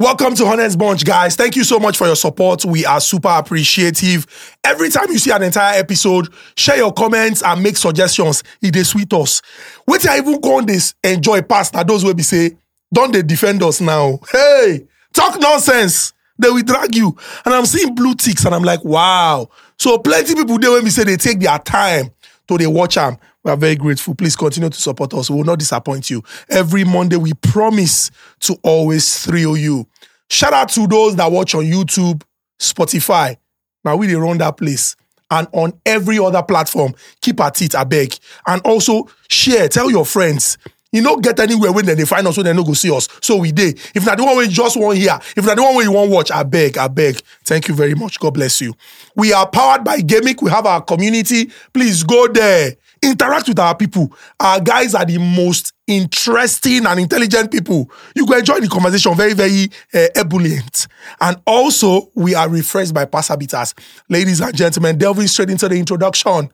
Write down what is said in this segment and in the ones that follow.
Welcome to Honest Bunch, guys. Thank you so much for your support. We are super appreciative. Every time you see an entire episode, share your comments and make suggestions. It is sweet us. Wait I even go on this enjoy past. Those will be say, don't they defend us now? Hey, talk nonsense. They will drag you. And I'm seeing blue ticks and I'm like, wow. So plenty people there when we say they take their time to they watch them. We are very grateful. Please continue to support us. We will not disappoint you. Every Monday, we promise to always thrill you. Shout out to those that watch on YouTube, Spotify. Now we run that place. And on every other platform, keep at it, I beg. And also share, tell your friends. You don't get anywhere when they find us, so they no go see us. So we did. If not the one way just want here, if not the one way you want watch, I beg, I beg. Thank you very much. God bless you. We are powered by Gamic. We have our community. Please go there. Interact with our people. Our guys are the most interesting and intelligent people. You go enjoy the conversation. Very, very uh, ebullient. And also, we are refreshed by Passabitas. Ladies and gentlemen, delving straight into the introduction.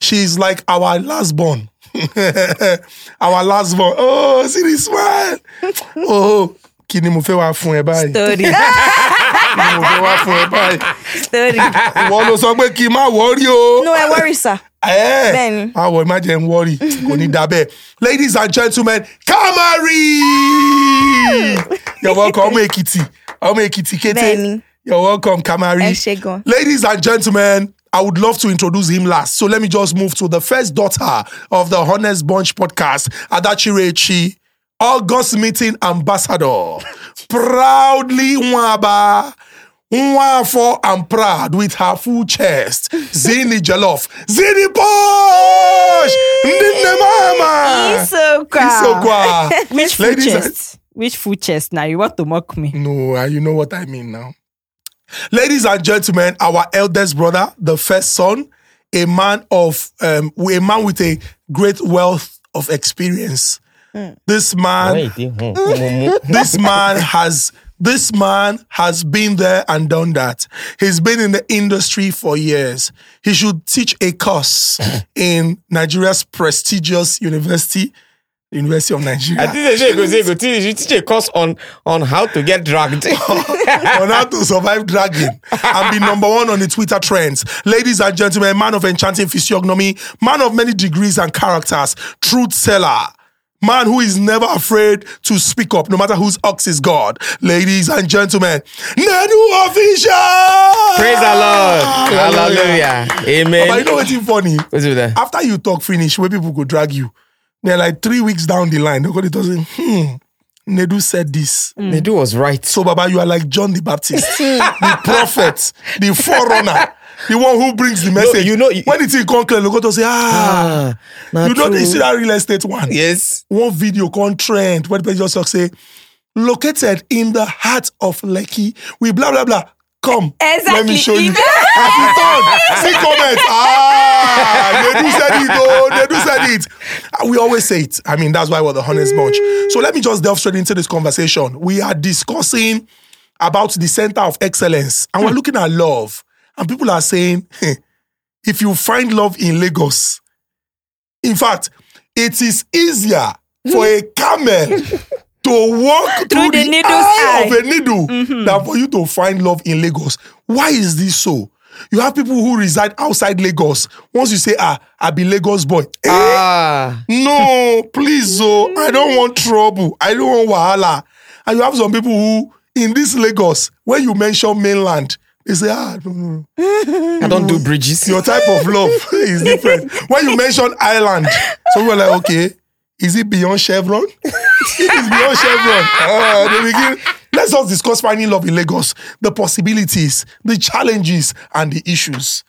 She's like our last born. our last born. Oh, see this smile. Oh, kí ni mo fẹ́ wá fún ẹ báyìí? Story. Kí ni mo fẹ́ wá fún ẹ báyìí? Story. Ìwọ ló sọ pé kí n má wọ́rí o. No, I worry, sir. Eh, Bẹ́ẹ̀ni. Àwọ̀ má jẹ́ ń wọ́rí. Kò ní da bẹ́ẹ̀. Ladies and gentlemen, Kamari! You're welcome, ọmọ Èkìtì. Ọmọ Èkìtì kété. Bẹ́ẹ̀ni. You're welcome, Kamari. Ẹ ṣé gan. Ladies and gentlemen, I would love to introduce him last. So let me just move to the first daughter of the Honest Bunch podcast, Adachi Adachirechi, August Meeting Ambassador. Proudly Nwaba. Nwafo and proud with her full chest. Zini Jollof. Zini Posh! Ndine Mama! Isokwa. Isokwa. Which full Ladies and- chest? Which full chest? Now you want to mock me? No, uh, you know what I mean now. Ladies and gentlemen, our eldest brother, the first son, a man of um, a man with a great wealth of experience. This man, this man has this man has been there and done that. He's been in the industry for years. He should teach a course in Nigeria's prestigious university, University of Nigeria. I think they say go say go teach you teach a course on on how to get dragged. on how to survive dragging and be number one on the Twitter trends. Ladies and gentlemen, man of enchanting physiognomy, man of many degrees and characters, truth seller. Man who is never afraid to speak up, no matter whose ox is God. Ladies and gentlemen, Nedu Official! Praise the Lord. Hallelujah. Amen. But you know what's funny? What's with that? After you talk finish, where people go drag you, they're like three weeks down the line, to say, hmm, Nedu said this. Nedu was right. So, Baba, you are like John the Baptist, the prophet, the forerunner, the one who brings the message. you know- you- when it's in conclave, you go to say, ah, Ah, you know, true. you see that real estate one. Yes. One video con trend where people just talk, say, located in the heart of Lekki, we blah blah blah. Come, let me show you. In- As he see comments. Ah, they do said it. Oh, they do said it. Ah, We always say it. I mean, that's why we're the honest bunch. So let me just delve straight into this conversation. We are discussing about the center of excellence, and we're looking at love. And people are saying, if you find love in Lagos, in fact, it is easier for a camel to walk through, the the, needle's eye, of a needle than for you to find love in Lagos. Why is this so? You have people who reside outside Lagos. Once you say, ah, I be Lagos boy. Eh? Ah. No, please, oh, I don't want trouble. I don't want wahala. And you have some people who, in this Lagos, when you mention mainland, they say, ah, no, no, no. I don't do bridges. Your type of love is different. When you mention island, so we're like, okay, is it beyond Chevron? it is beyond Chevron. Ah, they begin. Let's just discuss finding love in Lagos, the possibilities, the challenges, and the issues.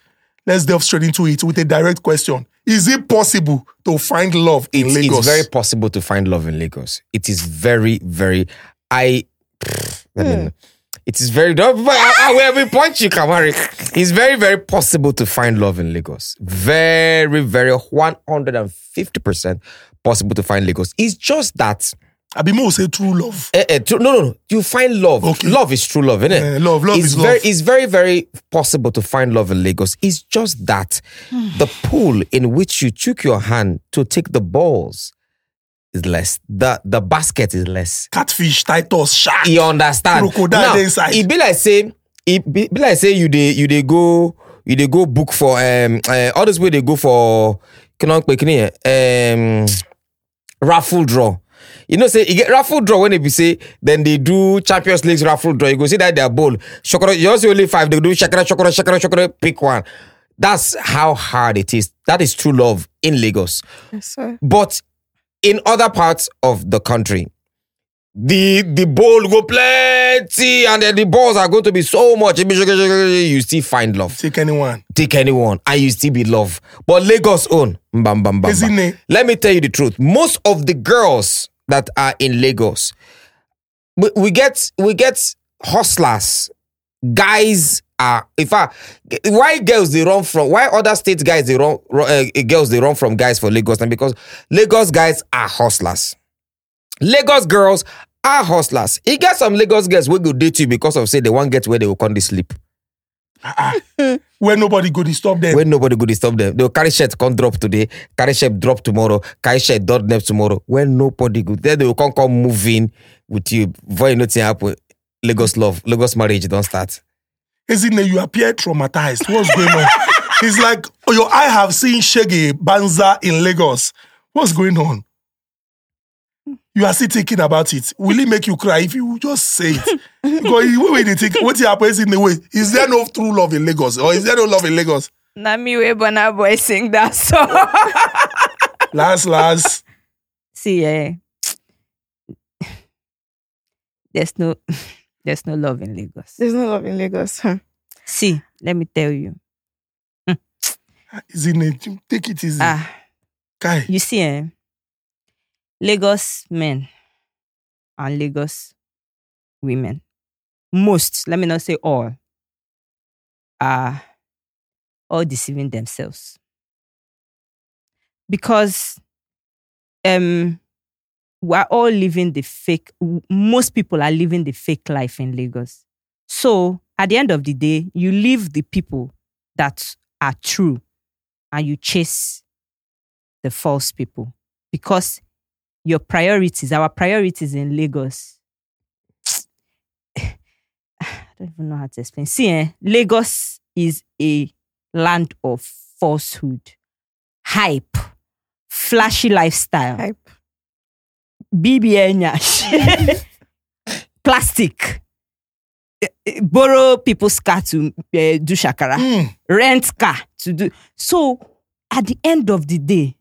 Let's delve straight into it with a direct question. Is it possible to find love in It's, Lagos? it's very possible to find love in Lagos. It is very, very. I. I mean, it is very. No, but I, I will even point you, Kamari. It's very, very possible to find love in Lagos. Very, very one hundred and fifty percent possible to find Lagos. It's just that. Abimo will be more, say true love. Eh, eh, true- no, no, no. You find love. Okay. Love is true love, isn't it? Eh, love- love it's is very, love. It's very, very possible to find love in Lagos. It's just that the pool in which you took your hand to take the balls is less. The the basket is less. Catfish, Titus, shark. You understand? Crocodile now, inside. It be like say, it be, be like say you dey you dey go you dey go book for um uh, all those way they go for kini pe kini yẹn, um raffle draw. You know, say you get raffle draw when they be say then they do Champions League raffle draw. You go see that their bowl. Shokoro, you also only five. They do shakara, shakara, shakara, shakara. Pick one. That's how hard it is. That is true love in Lagos. Yes, sir. But in other parts of the country, the the bowl go plenty, and then the balls are going to be so much. You still find love. Take anyone. Take anyone, and you still be love. But Lagos own, bam, bam, bam, bam. Let me tell you the truth. Most of the girls that are in Lagos, we, we get we get hustlers. Guys are, in fact, why girls they run from? Why other states guys they run? uh, girls they run from guys for Lagos, and because Lagos guys are hustlers. Lagos girls are hustlers. You get some Lagos girls will go date you because of say they won't get where they will come to sleep. Where nobody go disturb them. When nobody go disturb them. They'll carry shirt come drop today, carry shirt drop tomorrow, carry shirt drop next tomorrow. When nobody go, then they will come come move in with you. Before you nothing happen. Lagos love, Lagos marriage don't start. Isn't it? You appear traumatized. What's going on? it's like oh, your eye have seen Shaggy Banza in Lagos. What's going on? You are still thinking about it. Will it make you cry if you just say it? because the way they think, what happens in the way? Is there no true love in Lagos? Or is there no love in Lagos? Na me wey Burna Boy sing that song. Last, last. See, eh, there's no, there's no love in Lagos. There's no love in Lagos. Hmm. See, let me tell you. Isn't it? Take it easy. Ah, Kai. you see, eh, Lagos men and Lagos women, most, let me not say all, are all deceiving themselves. Because um we're all living the fake most people are living the fake life in Lagos. So at the end of the day, you leave the people that are true and you chase the false people because your priorities, our priorities in Lagos. I don't even know how to explain. See, eh, Lagos is a land of falsehood, hype, flashy lifestyle. Hype. BBN nyash. plastic. Eh, eh, Borrow people's car to eh, do shakara. Mm. Rent car to do. So at the end of the day,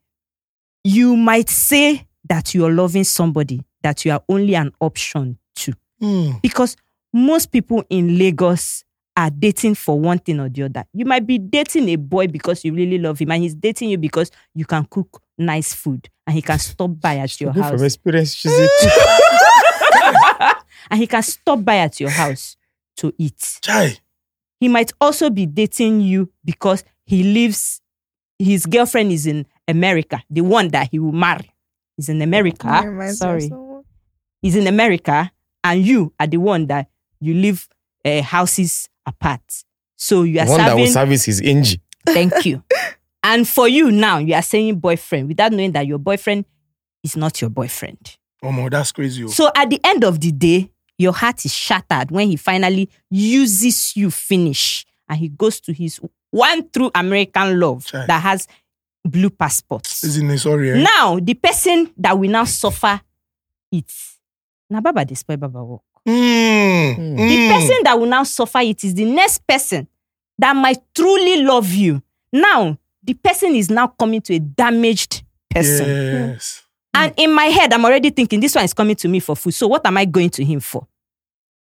you might say that you are loving somebody that you are only an option to. Mm. Because most people in Lagos are dating for one thing or the other. You might be dating a boy because you really love him, and he's dating you because you can cook nice food and he can stop by at your house. From experience, she's it. and he can stop by at your house to eat. Chai. He might also be dating you because he lives, his girlfriend is in America, the one that he will marry is in America. That reminds me of Sorry, someone. he's in America, and you are the one that you live uh, houses apart. So you are the One that will service his engine. Thank you. and for you now, you are saying boyfriend without knowing that your boyfriend is not your boyfriend. Oh, my, that's crazy. oh. So at the end of the day, your heart is shattered when he finally uses you finish and he goes to his one true American love Chai. that has blue passports. Isn't it? Sorry. Eh? Now, the person that will now suffer it. Now, Baba dey spoil Baba work. Mm. The Mm. person that will now suffer it is the next person that might truly love you. Now, the person is now coming to a damaged person. Yes. And in my head, I'm already thinking this one is coming to me for food. So what am I going to him for?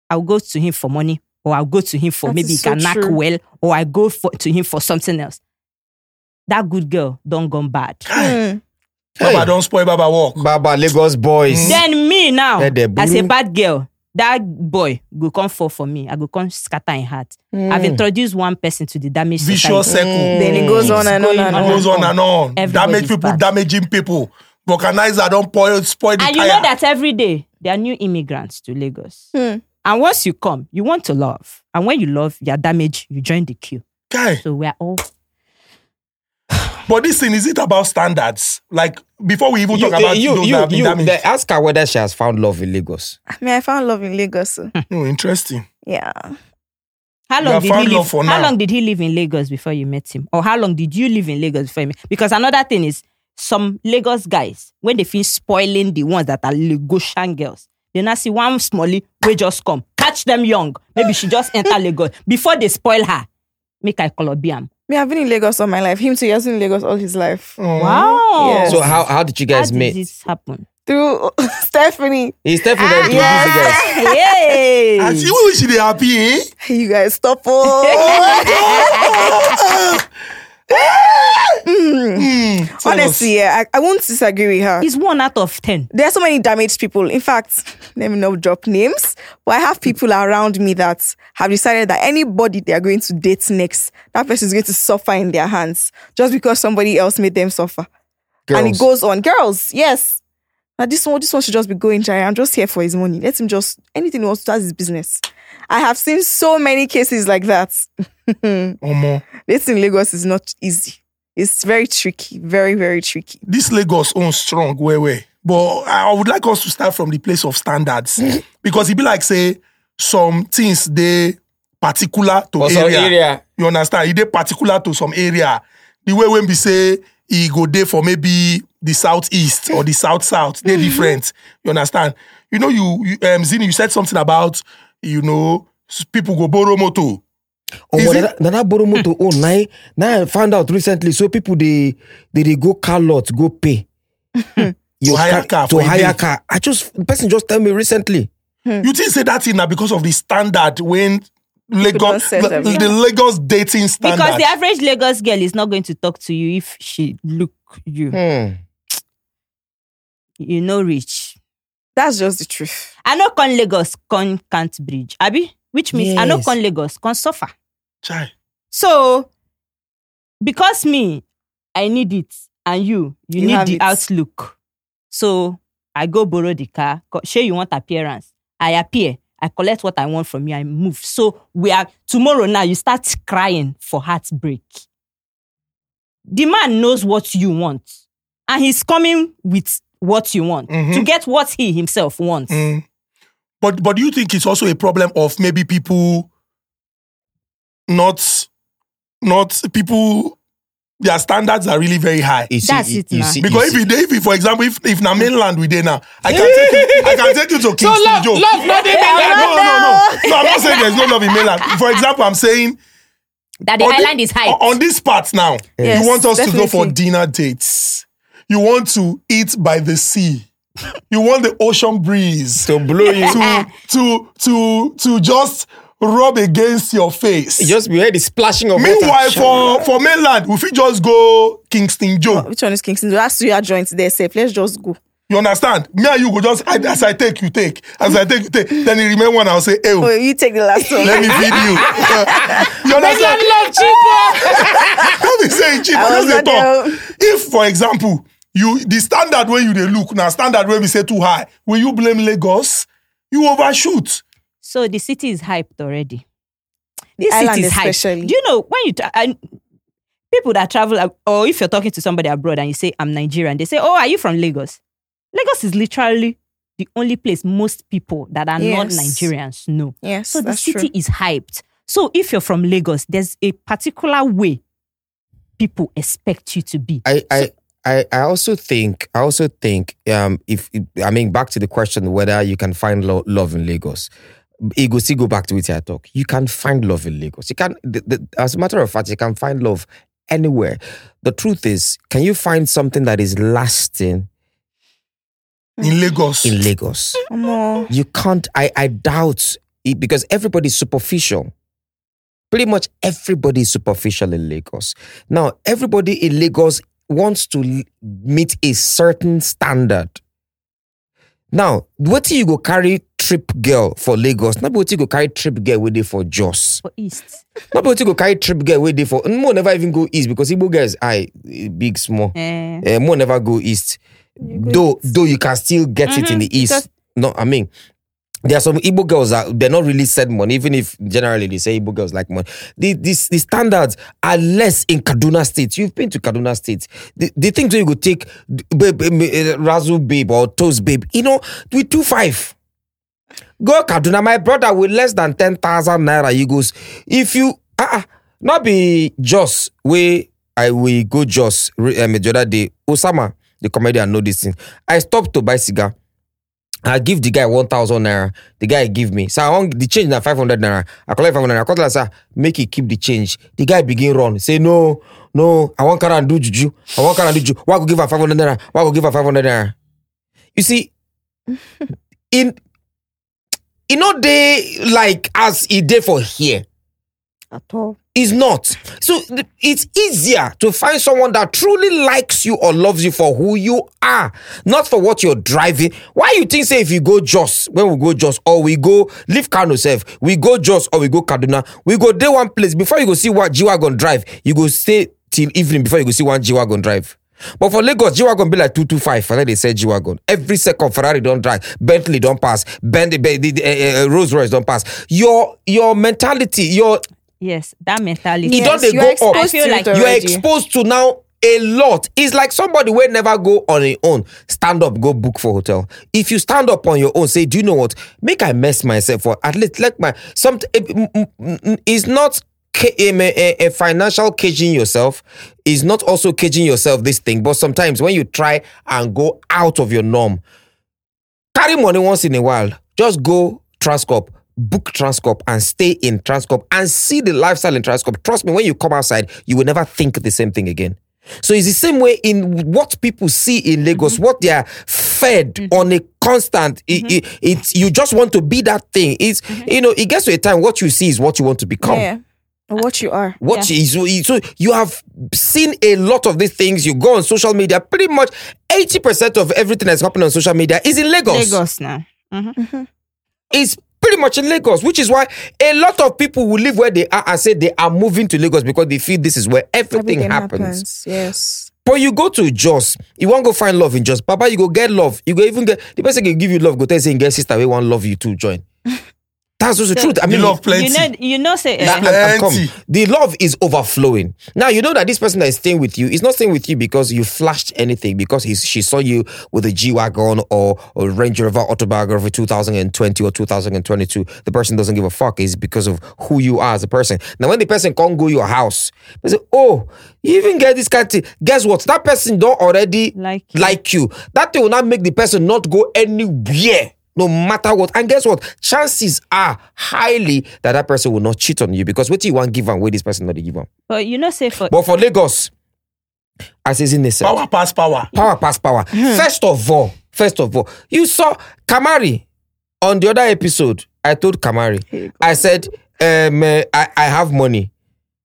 I'll go to him for money, or I'll go to him for That maybe he is so can knock true. well, or I go for, to him for something else. That good girl don't gone bad. Kai. Hmm. Baba, don't spoil Baba walk. Baba Lagos boys. Then me now, as a bad girl, that boy go come fall for me. I go come scatter in heart. Hmm. I've introduced one person to the damaged Vicious society. circle. Then it goes on and on going and It on. goes on and on. Everybody's Damage people, bad. damaging people. Vulcanizer don't spoil, spoil the And you know that every day there are new immigrants to Lagos. Hmm. And once you come, you want to love. And when you love, you're damaged, you join the queue. Guy, So we're all But this thing is it about standards? Like before we even You, talk eh, about you, those you, that have been you, damaged. the- ask her whether she has found love in Lagos. I mean, I found love in Lagos. so, Oh, interesting. Yeah. How long did he live? for How now. long did he live in Lagos before you met him? Or how long did you live in Lagos before you met? Because another thing is some Lagos guys when they finish spoiling the ones that are Lagosian girls, they now see one smally we just come catch them young. Maybe she just enter Lagos before they spoil her. Make I Colombian. Me, I've been in Lagos all my life. Him too, he has been in Lagos all his life. Wow. Yes. So how, how did you how guys did meet? this happen? Through Stephanie. Is Stephanie that introduced you guys? Hey. I see who she dey happy, eh? You guys stop. Oh. Mm. Tell us. Honestly, yeah, I, I won't disagree with her. It's one out of ten. There are so many damaged people. In fact, let me not drop names, but I have people around me that have decided that anybody they are going to date next, that person is going to suffer in their hands just because somebody else made them suffer. And it goes on. Girls, yes. Now this one, this one should just be going, Jerry. I'm just here for his money. Let him just anything he wants to do, his business. I have seen so many cases like that. Omo. Dating in Lagos is not easy. It's very tricky. Very, very tricky. this Lagos own strong way way. But I would like us to start from the place of standards because it be like say some things they particular to For some area. area. You understand? It dey particular to some area. The way when we say he go there for maybe the southeast or the south south, they different. You understand? You know, you, you um Zini, you said something about you know people go borrow motor. Oh, Is but it- that, that, that borrow motor own now, eh, now I found out recently. So people they they, they go car lot go pay. Your hire car to for a hire car. I just the person just tell me recently. You think say that thing now because of the standard when don't Lagos the, them. the Lagos dating standard. Because the average Lagos girl is not going to talk to you if she look you. Hmm. You know rich. That's just the truth. I know con Lagos, con can't bridge. Abi? Which means I know con Lagos, con suffer. Chai. So because me, I need it, and you, you, You need the it. outlook. So I go borrow the car. co- Sure, you want appearance. I appear. I collect what I want from you. I move. So we are tomorrow now. You start crying for heartbreak. The man knows what you want, and he's coming with what you want Mhm. to get what he himself wants. Mm. But but do you think it's also a problem of maybe people not not people their standards are really very high? You see, That's it you now. see, Because you if you dey- if you, for example, if if na mainland we dey now, I can take you, I can take you to Kingston love- Joe. love not in no, mainland. no, no, no, no. I'm not saying there's no love in mainland. For example, I'm saying That the on thi- island is high. on this part now. Yes, you want us to go for dinner dates. You want to eat by the sea. You want the ocean breeze to blow you. to to to to just rub against your face. You just be heard the splashing of Meanwhile, water. for for mainland, we fit just go Kingston Joe. Oh, which one is Kingston? That's two joints there, safe. Let's just go. You understand? Me and you go just I- as I take, you take. As I take, you take. Then you remain one. I'll say, "Hey, Oh, you take the last one. let me feed you." you understand? love cheaper. Don't be saying cheap. I Just was talk. If, for example, you the standard where you they look now, standard where we say too high, will you blame Lagos? You overshoot. So the city is hyped already. This island city is hyped. especially. Do you know when you tra- and people that travel, ab- or if you're talking to somebody abroad and you say I'm Nigerian, they say, "Oh, are you from Lagos?" Lagos is literally the only place most people that are not Nigerians know. Yes, So the city true. is hyped. So if you're from Lagos, there's a particular way people expect you to be. I, I, I, I also think, I also think, um, if I mean, back to the question whether you can find lo- love in Lagos. It go go back to it. I talk. You can find love in Lagos. You can, the, the, as a matter of fact, you can find love anywhere. The truth is, can you find something that is lasting In Lagos. in Lagos? Omo. You can't. I, I doubt it because everybody's superficial. Pretty much everybody is superficial in Lagos. Now, everybody in Lagos wants to meet a certain standard. Now, what you go carry trip girl for Lagos? Not what you go carry trip girl with it for Jos. For East. Not what you go carry trip girl with it for. Mo never even go east because Igbo girls, I big small. Eh, Uh, Mo never go east. go Though, though you can still get it in the east. because- no, I mean, there are some Igbo girls that they're not really said money, even if generally they say Igbo girls like money. The, this, the standards are less in Kaduna State. You've been to Kaduna State. The, the things where you could take babe, eh, Razzle Babe or Toast Babe, you know, with two five. Go Kaduna, my brother, with less than 10,000 naira, he goes, if you, ah, uh, not be just way I will go just um, the other day, Osama, the comedian, know this thing. I stopped to buy cigar. I give the guy 1,000 naira. The guy give me. So I want the change now 500 naira. I collect 500 naira. I call him, say, make it keep the change. The guy begin run. Say, no, no, I want Kara and do juju. I want Kara and do juju. Why go give her 500 naira? Why go give her 500 naira? You see, in, you know, they like as he did for here. At all. is not. So it's easier to find someone that truly likes you or loves you for who you are, not for what you're driving. Why you think say if you go just when we go just or we go leave Kano self, we go just or we go Kaduna, we go day one place before you go see what G wagon drive. You go stay till evening before you go see one G wagon drive. But for Lagos, G Wagon be like 225. And then they say G Wagon. Every second Ferrari don't drive, Bentley don't pass, Bentley, uh, uh, Rolls Royce don't pass. Your your mentality, your Yes, that mentality. It don't Yes, they you go are exposed I to like you are exposed to now a lot. It's like somebody will never go on their own. Stand up, go book for hotel. If you stand up on your own, say, do you know what? Make I mess myself for at least like my some. Eh, it's not a, a, a financial caging yourself. Is not also caging yourself this thing. But sometimes when you try and go out of your norm, carry money once in a while. Just go Transcorp, book Transcorp, and stay in Transcorp and see the lifestyle in Transcorp. Trust me, when you come outside, you will never think the same thing again. So it's the same way in what people see in Lagos, mm-hmm. what they are fed mm-hmm. on a constant. It, mm-hmm. it, it's you just want to be that thing. It's you know it gets to a time what you see is what you want to become. Yeah. Or what you are. What is so, so you have seen a lot of these things. You go on social media. Pretty much eighty percent of everything that's happening on social media is in Lagos Lagos now. is pretty much in Lagos, which is why a lot of people will live where they are and say they are moving to Lagos because they feel this is where everything, happens. Yes. But you go to Jos, you won't go find love in Jos. Papa, you go get love. You go even get the person can give you love. Go tell saying get sister, we want love you to join. That's just the truth. I mean, love plenty. You know, you know, say uh, that- and- and come. Plenty. The love is overflowing. Now you know that this person that is staying with you is not staying with you because you flashed anything, because he's, she saw you with a G wagon or or Range Rover autobiography 2020 or 2022. The person doesn't give a fuck. It's because of who you are as a person. Now when the person can't go your house, they say, "Oh, you even get this kind of thing." Guess what? That person don't already Like you. like you. That thing will not make the person not go anywhere. No matter what, and guess what? Chances are highly that that person will not cheat on you because what you want give and where this person not dey give am. but you know, say for But for Lagos, as is in the Power pass power. power pass power. First of all, first of all, you saw Kamari on the other episode. I told Kamari, I said, um, uh, I, I have money.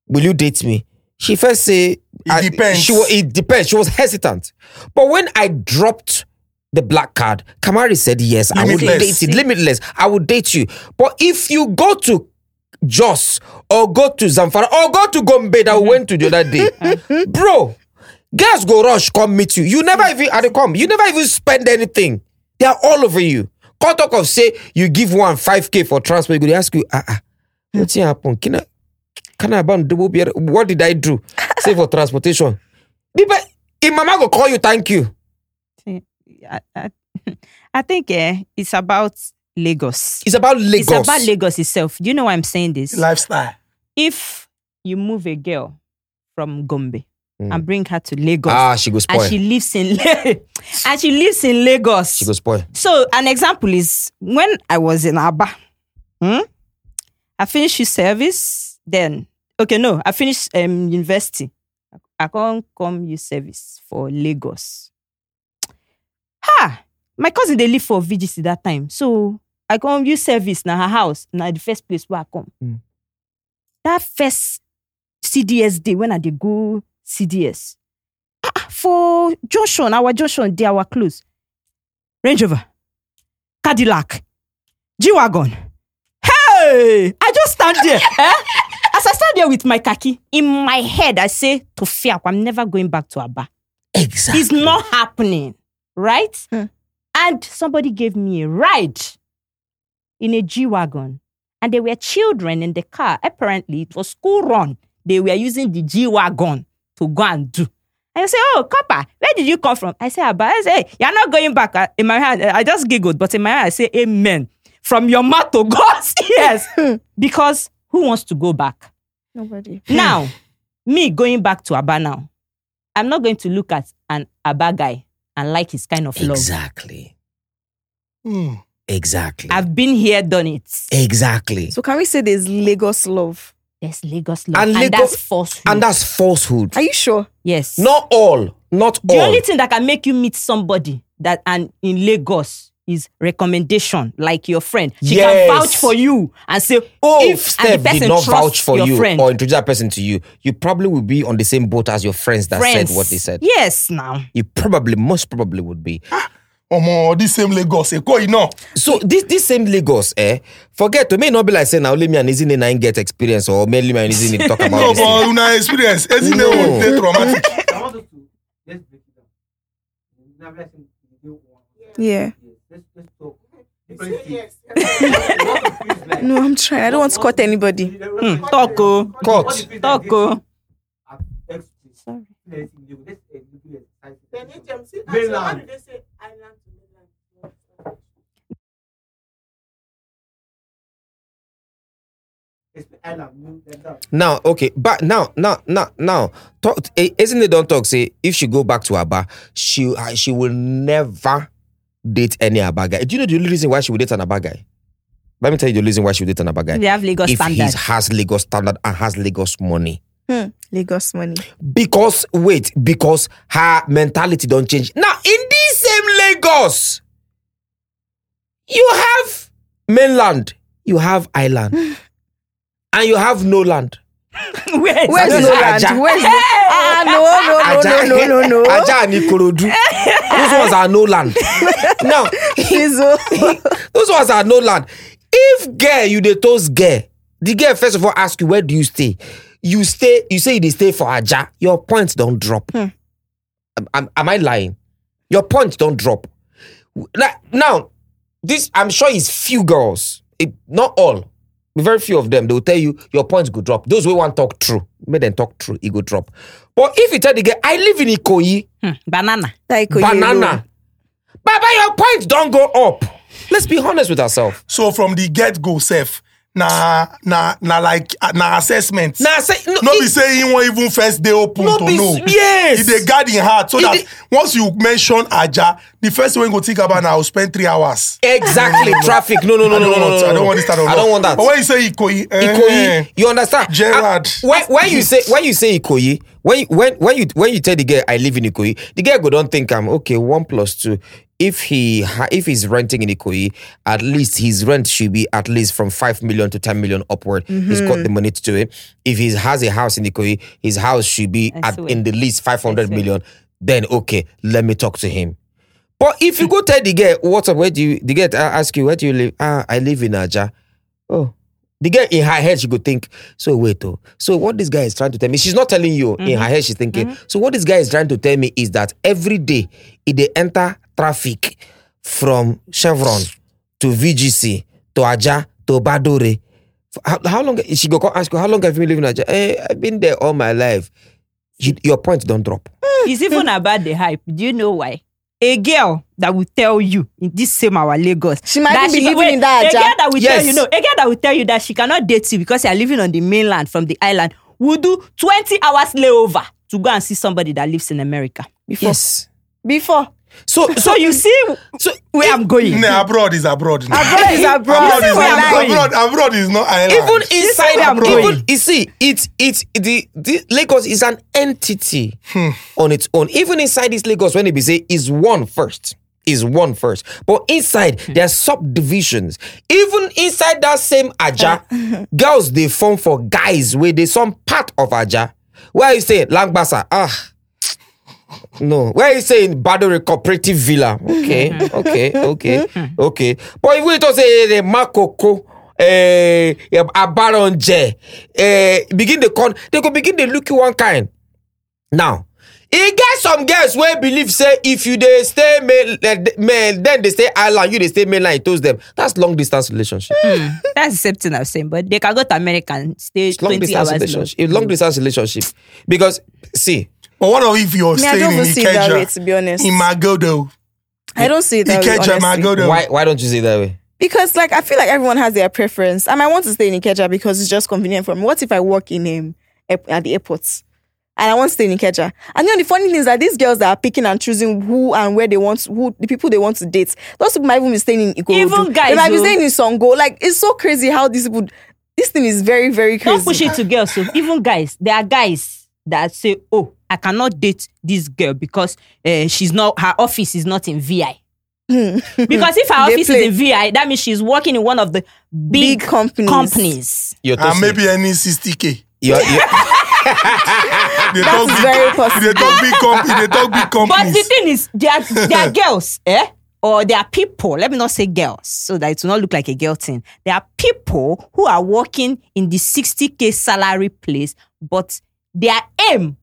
Will you date me? She first say, I- depends. She it depends. She was hesitant. But when I dropped the black card, Kamari said, yes, I would date it. Limitless. I would date you. But if you go to Jos or go to Zamfara or go to Gombe that we went to the other day, bro, girls go rush come meet you. You never even at the come. You never even spend anything. They are all over you. Come talk of say you give one five k for transport. You go ask you ah ah what's happen? Can I can I ban double beer? What did I do? Say for transportation. People, if mama go call you, thank you. I, I, I think eh, it's about Lagos. It's about Lagos. It's about Lagos itself. Do you know why I'm saying this? Lifestyle. if you move a girl from Gombe Mm. and bring her to Lagos, Ah, she go spoil. and she lives in and she lives in Lagos. She go spoil. So an example is when I was in Aba, hmm, I finished youth service. Then okay, no, I finished um, university. I can't come youth service for Lagos. Ha! My cousin they live for VGC that time, so I come youth service na her house na the first place where I come. Mm. That first CDS day when I dey go CDS ah, ah, for junction, our junction, they our close. Range Rover, Cadillac, G Wagon. Hey, I just stand there. eh? As I stand there with my khaki, in my head, I say to Fiak, I'm never going back to Aba. Exactly. It's not happening, right? Hmm. And somebody gave me a ride. in a G Wagon and there were children in the car. Apparently, it was school run. They were using the G Wagon to go and do. And I say, Oh, Corper, where did you come from? I say, Aba, I say, hey, you're not going back. In my hand, I just giggled, but in my hand, I say, Amen. From your mouth to God's ears. because who wants to go back? Nobody. Now, me going back to Aba now, I'm not going to look at an Aba guy and like his kind of love. Exactly. Hmm. Exactly. I've been here, done it. exactly. So can we say there's Lagos love? There's Lagos love. And And, Lagos- that's falsehood. And that's falsehood. Are you sure? yes. Not all. Not The all. The only thing that can make you meet somebody that and in Lagos is recommendation, like your friend. She Yes. can vouch for you and say, "Oh, if and Steph the did person not vouch for you friend. or introduce that person to you, you probably would be on the same boat as your friends that friends. said what they said. Yes, now You probably, most probably would be. Oh Omo, this same Lagos, Eko, you know. So this this same Lagos, eh? Forget to may not be like saying now only me and Izzy ain't get experience or mainly me and Izzy need to talk about No, this. thing. but una experience. Isn't No. it dey traumatic? I want us to let's break it down. Now, let's say you do one. Yeah. Let's let's talk. Different things. You want to feel like- No, I'm trying. I don't want to cut anybody. Hmm, talk, oh. Cut. What if it's talk. oh. this? At X place. Sorry. Let's see, let's, do it. Then HMC, Mainland. actually, why do they say island to mainland? It's the island, you know, like that. Now, okay, but now, now, now, now, talk, eh, isn't it? Don't talk. Say if she go back to Aba, she uh, she will never date any Aba guy. Do you know the only reason why she would date an Aba guy? Let me tell you the reason why she would date an Aba guy. They have Lagos if he has Lagos standard and has Lagos money. Hmm. Lagos money. Because wait, because her mentality don't change. Now in this same Lagos, you have mainland, you have island, and you have no land. Where's is no land? Aja. Where's no? Ah, no, no, no, no, no, no. Aja and Ikorodu. Those ones are no land. now, those ones are no land. If girl, you the toast girl, the girl first of all ask you where do you stay? You stay, you say they stay for Aja, your points don't drop. Am, am- am I lying? Your points don't drop. Now, now, this I'm sure is few girls, it, not all, very few of them. They will tell you your points go drop. Those who want talk true, make them talk true, it go drop. But if you tell the girl, I live in Ikoyi, Hmm, banana. Like banana, Baba, your points don't go up. Let's be honest with ourselves. So from the get go self, na na na like uh, na assessment. Now say no, no it- be say he wan even first dey open No to be- know. yes. He dey guard him heart so He that dey- once you mention Aja, the first thing wey you go think about na I will spend three hours. exactly traffic. No, no, no, no, no, no. I don't want this type of I don't want that. But when you say Ikoyi, eh, Ikoyi, you understand? Gerard. Ah, when, when you say when you say Ikoyi, when when when you when you tell the girl I live in Ikoyi, the girl go don't think I'm okay. One plus two. If he if he's renting in Ikoyi, at least his rent should be at least from five million to ten million upward. He's got the money to do it. If he has a house in Ikoyi, his house should be I at swear. in the least five hundred I million. Then okay, let me talk to him. But if you go tell the girl, what's up? Where do you the girl uh, ask you where do you live? Ah, I live in Aja. Oh, the girl in her head she could think. So wait, oh, so what this guy is trying to tell me? She's not telling you. In her head, she's thinking. So what this guy is trying to tell me is that every day, if they enter traffic from Chevron to VGC to Aja to Badore, how, how long? She go come ask you how long have you been living in Aja? Eh, I've been there all my life. You, your points don't drop. It's even about the hype. Do you know why? A girl that will tell you in this same our Lagos. She might that be ca- living in that A Aja. girl that will Yes. tell you no. A girl that will tell you that she cannot date you because you are living on the mainland from the island will do twenty hours layover to go and see somebody that lives in America. Before. Yes. Before. So so So you see so where I'm going. Nah, abroad is abroad. now. Abroad is abroad. Abroad is where not, I'm going. abroad, abroad is not island. even inside where I'm even going. you see it's it's the, the Lagos is an entity hmm. on its own. Even inside this Lagos, when it be say is one first. Is one first, but inside there are subdivisions. Even inside that same Aja, girls they form for guys where they some part of Aja. Where you say Langbasa? Ah, no. Where you saying Badore Cooperative Villa? Okay, okay, okay, okay. But if we don't say the Makoko, eh, Abaronje, eh, begin the con, they go begin the look you one kind. Now, e get some girls wey believe say if you dey stay main eh, main then dey stay island you dey stay mainland you toast them that's long distance relationship hmm. That's the same thing I'm saying. But they can go to America and stay it's long 20 distance hours. relationship long. it's long hmm. distance relationship because see But what if you're Me, staying in even see it way, to be honest. In Magodo. I don't see it that way, Ikeja, honestly. Magodo. why why don't you see it that way Because like I feel like everyone has their preference. I might want to stay in Ikeja because it's just convenient for me. What if I work in um at the airport? And I want to stay in Ikeja. And you know the funny thing is that these girls that are picking and choosing who and where they want who the people they want to date, those people might even be staying in Ikorodu. Even guys They might be who- staying in Sango. Like it's so crazy how these people this thing is very, very crazy. Don't push it to girls. So even guys, there are guys that say, "Oh, I cannot date this girl because uh, she's not her office is not in VI." because if her They office play. is in VI, that means she's working in one of the big, Big companies. companies. And maybe any 60k. You're, you're, They That talk is big- very possible. They talk big company. They talk big But the thing is, they are, they are girls, eh? Or they are people, let me not say girls, so that it will not look like a girl thing. There are people who are working in the 60k salary place, but their aim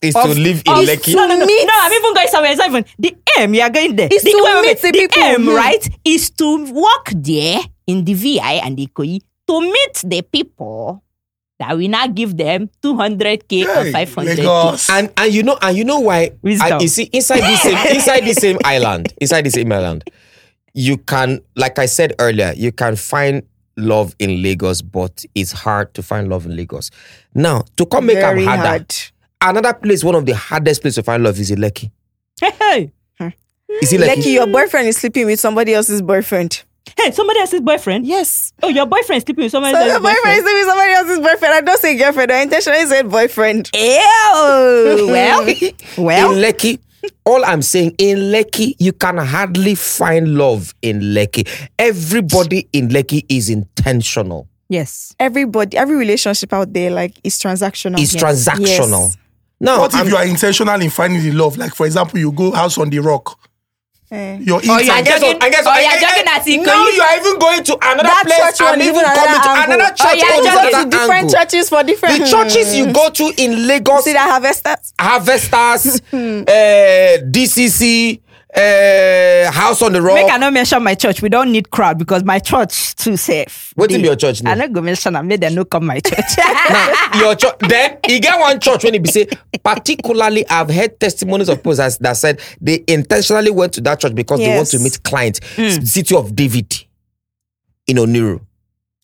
is to live in of- Lekki No, no, no, meet- no. I'm even going somewhere. It's not even the aim. You are going there. It's the, to meet the people. aim, Hmm. right, is to work there in the VI and the Ikoyi to meet the people that will now give them 200k or 500k. And and you know and you know why Wisdom. I, you see inside this same inside the same island inside the same island you can like i said earlier you can find love in lagos but it's hard to find love in lagos now to come make very harder hard. another place one of the hardest places to find love is in lekki Hey, is it lekki Lucky your boyfriend is sleeping with somebody else's boyfriend. Hey, somebody else's boyfriend. Yes. Oh, your boyfriend is sleeping with somebody So else's your boyfriend is sleeping with somebody else's boyfriend. I don't say girlfriend. I intentionally said boyfriend. Ew. well, well. in Lekki, all I'm saying in Lekki, you can hardly find love in Lekki. Everybody in Lekki is intentional. Yes. Everybody, every relationship out there, like, is transactional. It's Yes. transactional. Yes. Now, What if I'm- you are intentional in finding the love? Like, for example, you go house on the rock. Eh. You're Oh, and guess what? And oh, you're Eh, jogging eh, at Ikoyi. Now you are even going to another That place church one and even even coming to another angle. another Oh, church. yeah, from jogging. To different angle. churches for different. The churches you go to in Lagos, See that harvesters? Harvesters, uh, DCC, uh, House on the Rock. Make I not mention my church. We don't need crowd because my church too safe. Wetin be your church name? I not go mention. I made them no come my church. now your church then you get one church when it be say particularly i've heard testimonies of people that, that said they intentionally went to that church because they want to meet clients city of david in oniru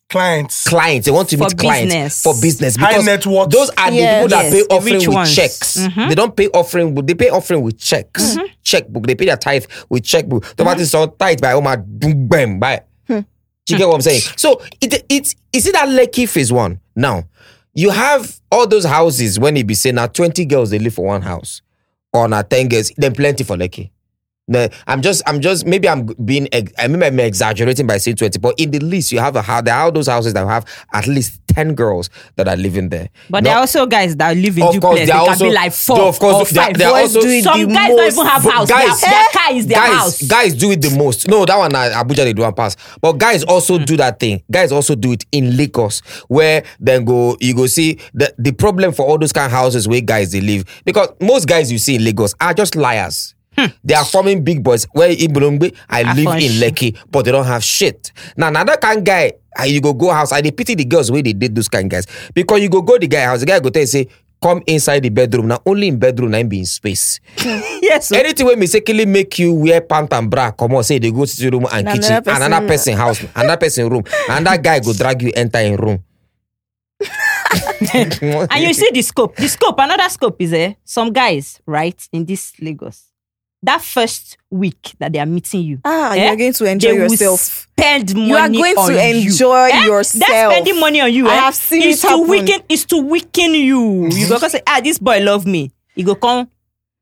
Clients. clients they want to For meet clients business. for business High because net worth. those are the Yes. people that Yes, pay the offering with ones. checks Mhm. they don't pay offering with they pay offering with checks checkbook they pay their tithe with checkbook tomati so tithe by oma bam by do you get what I'm saying? So it it's is it that lucky phase one? Now you have all those houses when it be saying now 20 girls they live for one house or now 10 girls, then plenty for lucky. No, I'm just, I'm just, maybe I'm being, I mean, I'm exaggerating by saying 20, but in the list, you have a house, there are those houses that have at least 10 girls that are living there. but No- there are also guys that live in Of duplex. course, They there can also- be like four Of course, or there- five. there are Boys also- do it Some the guys don't even have house. guys- their, their car is their guys, house. guys do it the most. No, that one uh, Abuja they do one pass. But guys also do that thing. Guys also do it in Lagos, where then go you go see the the problem for all those kind of houses where guys they live because most guys you see in Lagos are just liars. They are forming big boys. Where in Bulungbe, I live in. Lekki, but they don't have shit. Now another kind guy, ah, you go go house. I dey pity the girls where they did those kind guys because you go go the guy house. The guy go tell you say. Come inside the bedroom. Now only in bedroom, I be in space. yes. so- Anything wey mistakenly make you wear pant and bra come on, say they go sitting room and kitchen another person- another person house another person room and that guy go drag you enter in room. and you see the scope. The scope, another scope is there. Some guys, right, in this Lagos, that first week that they are meeting you, Ah, eh, you are going to enjoy they will yourself. Spend money You are going on to you. enjoy Eh? yourself. Spending money on you, I eh, have seen is it to happen. weaken. Is to weaken you. You go come say, ah, this boy love me. You go come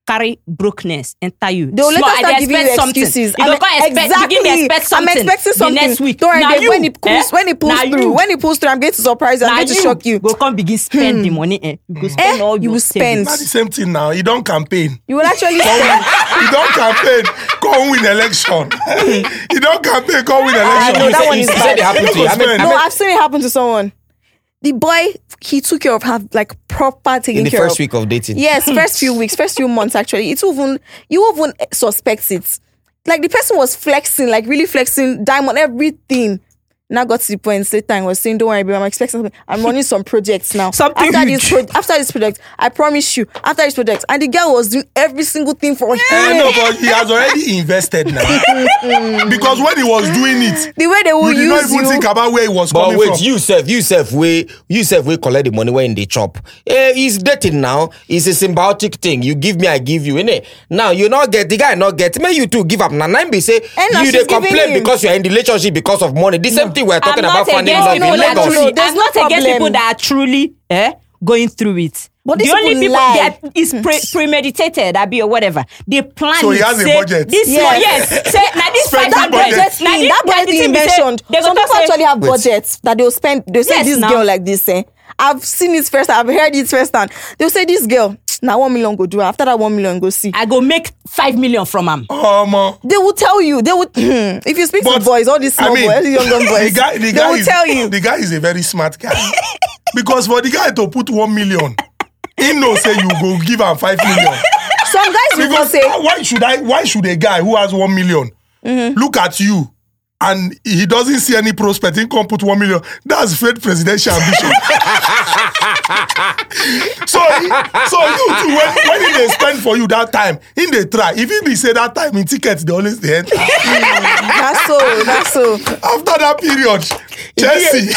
carry brokenness enter you. They'll later Small, I start giving you expect something. excuses. You go I'm- come expect, begin dey expect something. I'm expecting the something. next week. Don't worry, you, when it pulls, eh? when it pulls Na through, you. when it pulls through, I'm going to surprise you. I'm going to shock you. Go come begin spend the money. Eh? You go spend Eh, all you your will spend. Not the same thing now. You don't campaign. You will actually spend. you don't campaign. Come win election. you don't campaign. Come win election. no, that one you is said bad. it happened to you. I mean, No, No, I've seen it happen to someone. The boy he took care of her like proper taking In the care first of. week of dating. Yes, first few weeks, first few months actually. It's even you even suspect it. Like the person was flexing, like really flexing, diamond, everything. Now got to the point later and was saying, Don't worry, babe, I'm expecting something. I'm running some projects now. Something after this pro- after this project, I promise you, after this project. And the girl was doing every single thing for him. Eh, no, but he has already invested now. because when he was doing it, The way they will you did not even you. think about where he was But coming wait, from. you self, you self, we, you self, we collect the money when they chop. Eh, he's dating now. It's a symbiotic thing. You give me, I give you, innit? Now you not get the guy not get. May you too give up. Now nine be say Eh, now you they complain because you're in the relationship because of money. The same thing we're talking I'm about not finding against love people in that no, Lagos. truly, there's I'm not against people that are truly eh, going through it. But the only people people lie. that is pre- premeditated, Abi or whatever, they plan. So he it, has a budget. This Yes. one, yes. Say now this Spending five hundred. budget. budget Now that budget thing thing be say- mentioned. Some people say- actually have Wait. budgets that they'll spend. They'll say Yes, this now. girl like this. Eh? I've seen it first. I've heard it first hand. They'll say this girl. Now one million go do. After that one million go see. I go make five million from him. Um, uh, They will tell you. They would. if you speak to boys, all these small I mean, boys, all these younger boys, the guy, the they guy will is, tell you. The guy is a very smart guy. because for the guy to put one million, he knows say you go give him five million. Some guys will even Because say, why should I? Why should a guy who has one million Mm-hmm. look at you? And he doesn't see any prospect. He can't put one million. That's fake presidential ambition. so, so you too, when, when they spend for you that time, in they try. If he be say that time in tickets, they always they enter. that's so, that's so. After that period, Chelsea,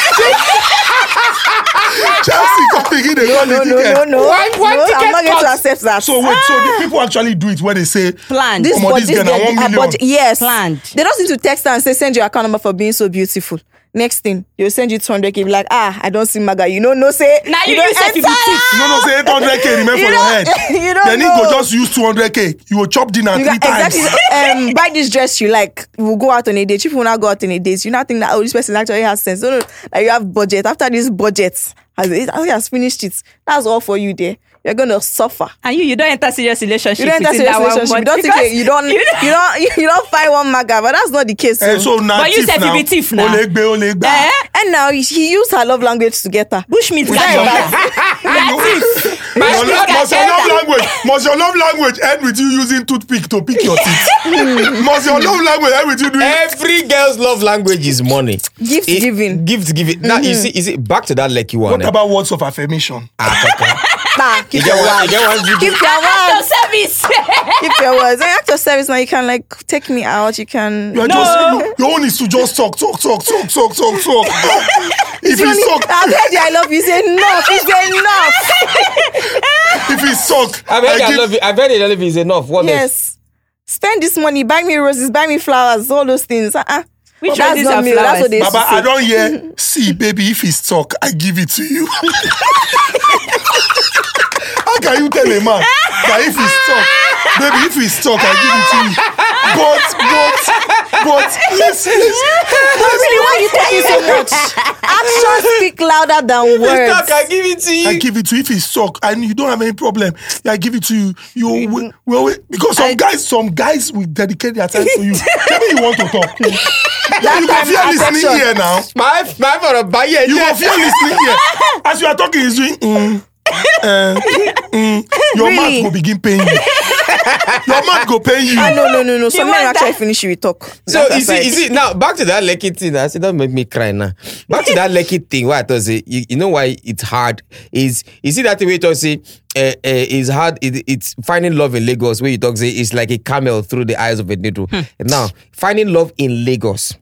Chelsea coming in the No, no, no, no. Why- why no, I'm not going to accept that. So wait, so the people actually do it when they say Planned. this, Omo, but this this girl na girl, one her million. budget- yes, Planned. They don't need to text her and say send your account number for being so beautiful. Next thing, they'll send you 200k. Be like, ah, I don't see Maga. You know, no say. Now you don't use it to be enter. thief. No, no, say 800k remain You for your head. you don't then he know. go just use 200k. You will chop dinner You three got, times. exactly. Um, buy this dress you like. We'll go out on a date. If you not go out on a date, you not think that oh this person actually has sense. No, no, like you have budget. After this budget has it has finished it, that's all for you there. You're gonna suffer. And you, you don't enter serious relationship. You don't enter serious that relationship. You don't think because you don't you don't you don't find one maga, but that's not the case. Eh, so. so now But you said you now. be thief now. Olegbe, olegbe. Eh? and now he- he used her love language to get her. Bushmeat With guy. your- That's it. Must your, Bushmeat must your guy. love language must your love language end with you using toothpick to pick your teeth? must your love language end with you doing Every girl's love language is money. Gift It- giving. Gift giving. Now you see, you see, back to that lucky one. What eh? about words of affirmation? Ah, Kaka. Nah, keep your one, words. get. Keep your Your words. service. Keep your words. And after service now, you can like take me out. You can. You are just your own is to just talk, talk, talk, talk, talk, talk, talk. if You he only- suck, I've heard you. I love you. Say enough. It's enough. if he suck, I've heard I I give- love you. I've heard it. I love you is enough. What else? Yes. Spend this money. Buy me roses. Buy me flowers. All those things. Uh-uh. Which That's roses not and me. That's what they used Baba. I don't hear. See, baby, if he's talk, I give it to you. How can you tell a man that if he's stuck, baby, if he's stuck, I give it to you? But, but, but, let's, let's, Really, why you talking so much? Actions speak louder than words. Talk, I give it to you. I give it to you if he's talk and you don't have any problem. I give it to you. You will, well, because some guys, some guys will dedicate their time to you. Tell me you want to talk. That you go time fear listening affection. here now. My, my for a buy it. You go fear listening here. As you are talking, he's doing. Mm, eh, mm. Your Really? mouth go begin paying you. Your mouth go pay you. Ah, no, no, no, no. Some men want actually that? finish you with talk. So That you see, aside. you see now back to that lucky thing. I said, don't make me cry now. Back to that lucky thing. Why I thought say, you, you know why it's hard is you see that the way you talk say uh, uh, it's hard. It, it's finding love in Lagos. Where you talk say it's like a camel through the eyes of a needle. Now finding love in Lagos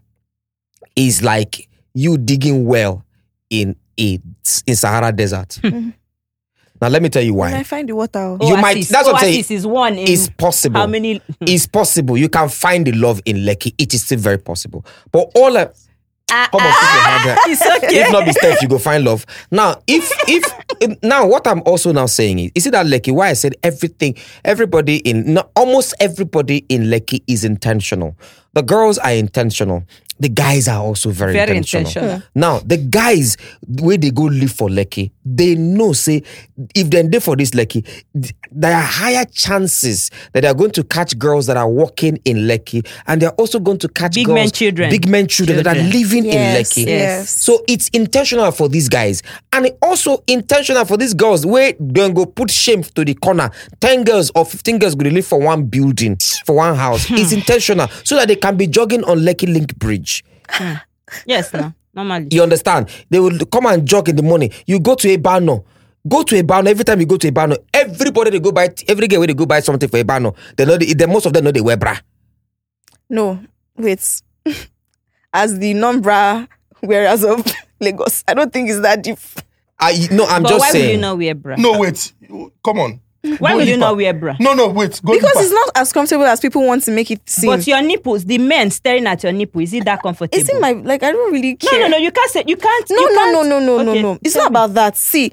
is like you digging well in a in Sahara Desert. Now let me tell you When I why. find the water. oh. You might- that's what I'm saying. Is one in It's possible. how many? It's possible. You can find the love in Lekki. It is still very possible. But all I, Ah, Come on, keep your. It's okay. If not be Steph, you go find love. Now, if if now what I'm also now saying is, is it that Lekki? Why I said everything, everybody in no, almost everybody in Lekki is intentional. The girls are intentional. The guys are also very, Very intentional. intentional. Now, the guys where they go live for Lekki, they know say if they dey for this Lekki, there are higher chances that they are going to catch girls that are walking in Lekki, and they are also going to catch Big girls, men children. big men children, that are living Yes, in Lekki. yes. So it's intentional for these guys, and also intentional for these girls where they go put shame to the corner. Ten girls or fifteen girls go live for one building, for one house. Hmm. it's intentional so that they can be jogging on Lekki Link Bridge. Yes, no, normally. You understand? They will come and jog in the morning. You go to a bano. Go to a bano. Every time you go to a bano, everybody they go buy every girl where they go buy something for a bano. They know the, they, most of them know they wear bra. No, wait. As the non-bra wearers of Lagos, I don't think it's that deep. I no, I'm but just why saying. will you not wear bra? No, wait. Come on. Why Go will you not wear bra? No, no, wait. Go Because deeper. it's not as comfortable as people want to make it seem. But your nipples, the men staring at your nipple, is it that comfortable? Is it my like? I don't really care. no, no. No. You can't say you can't. No, you no, can't. no, no, no, Okay, no, no. It's not me. about that. See,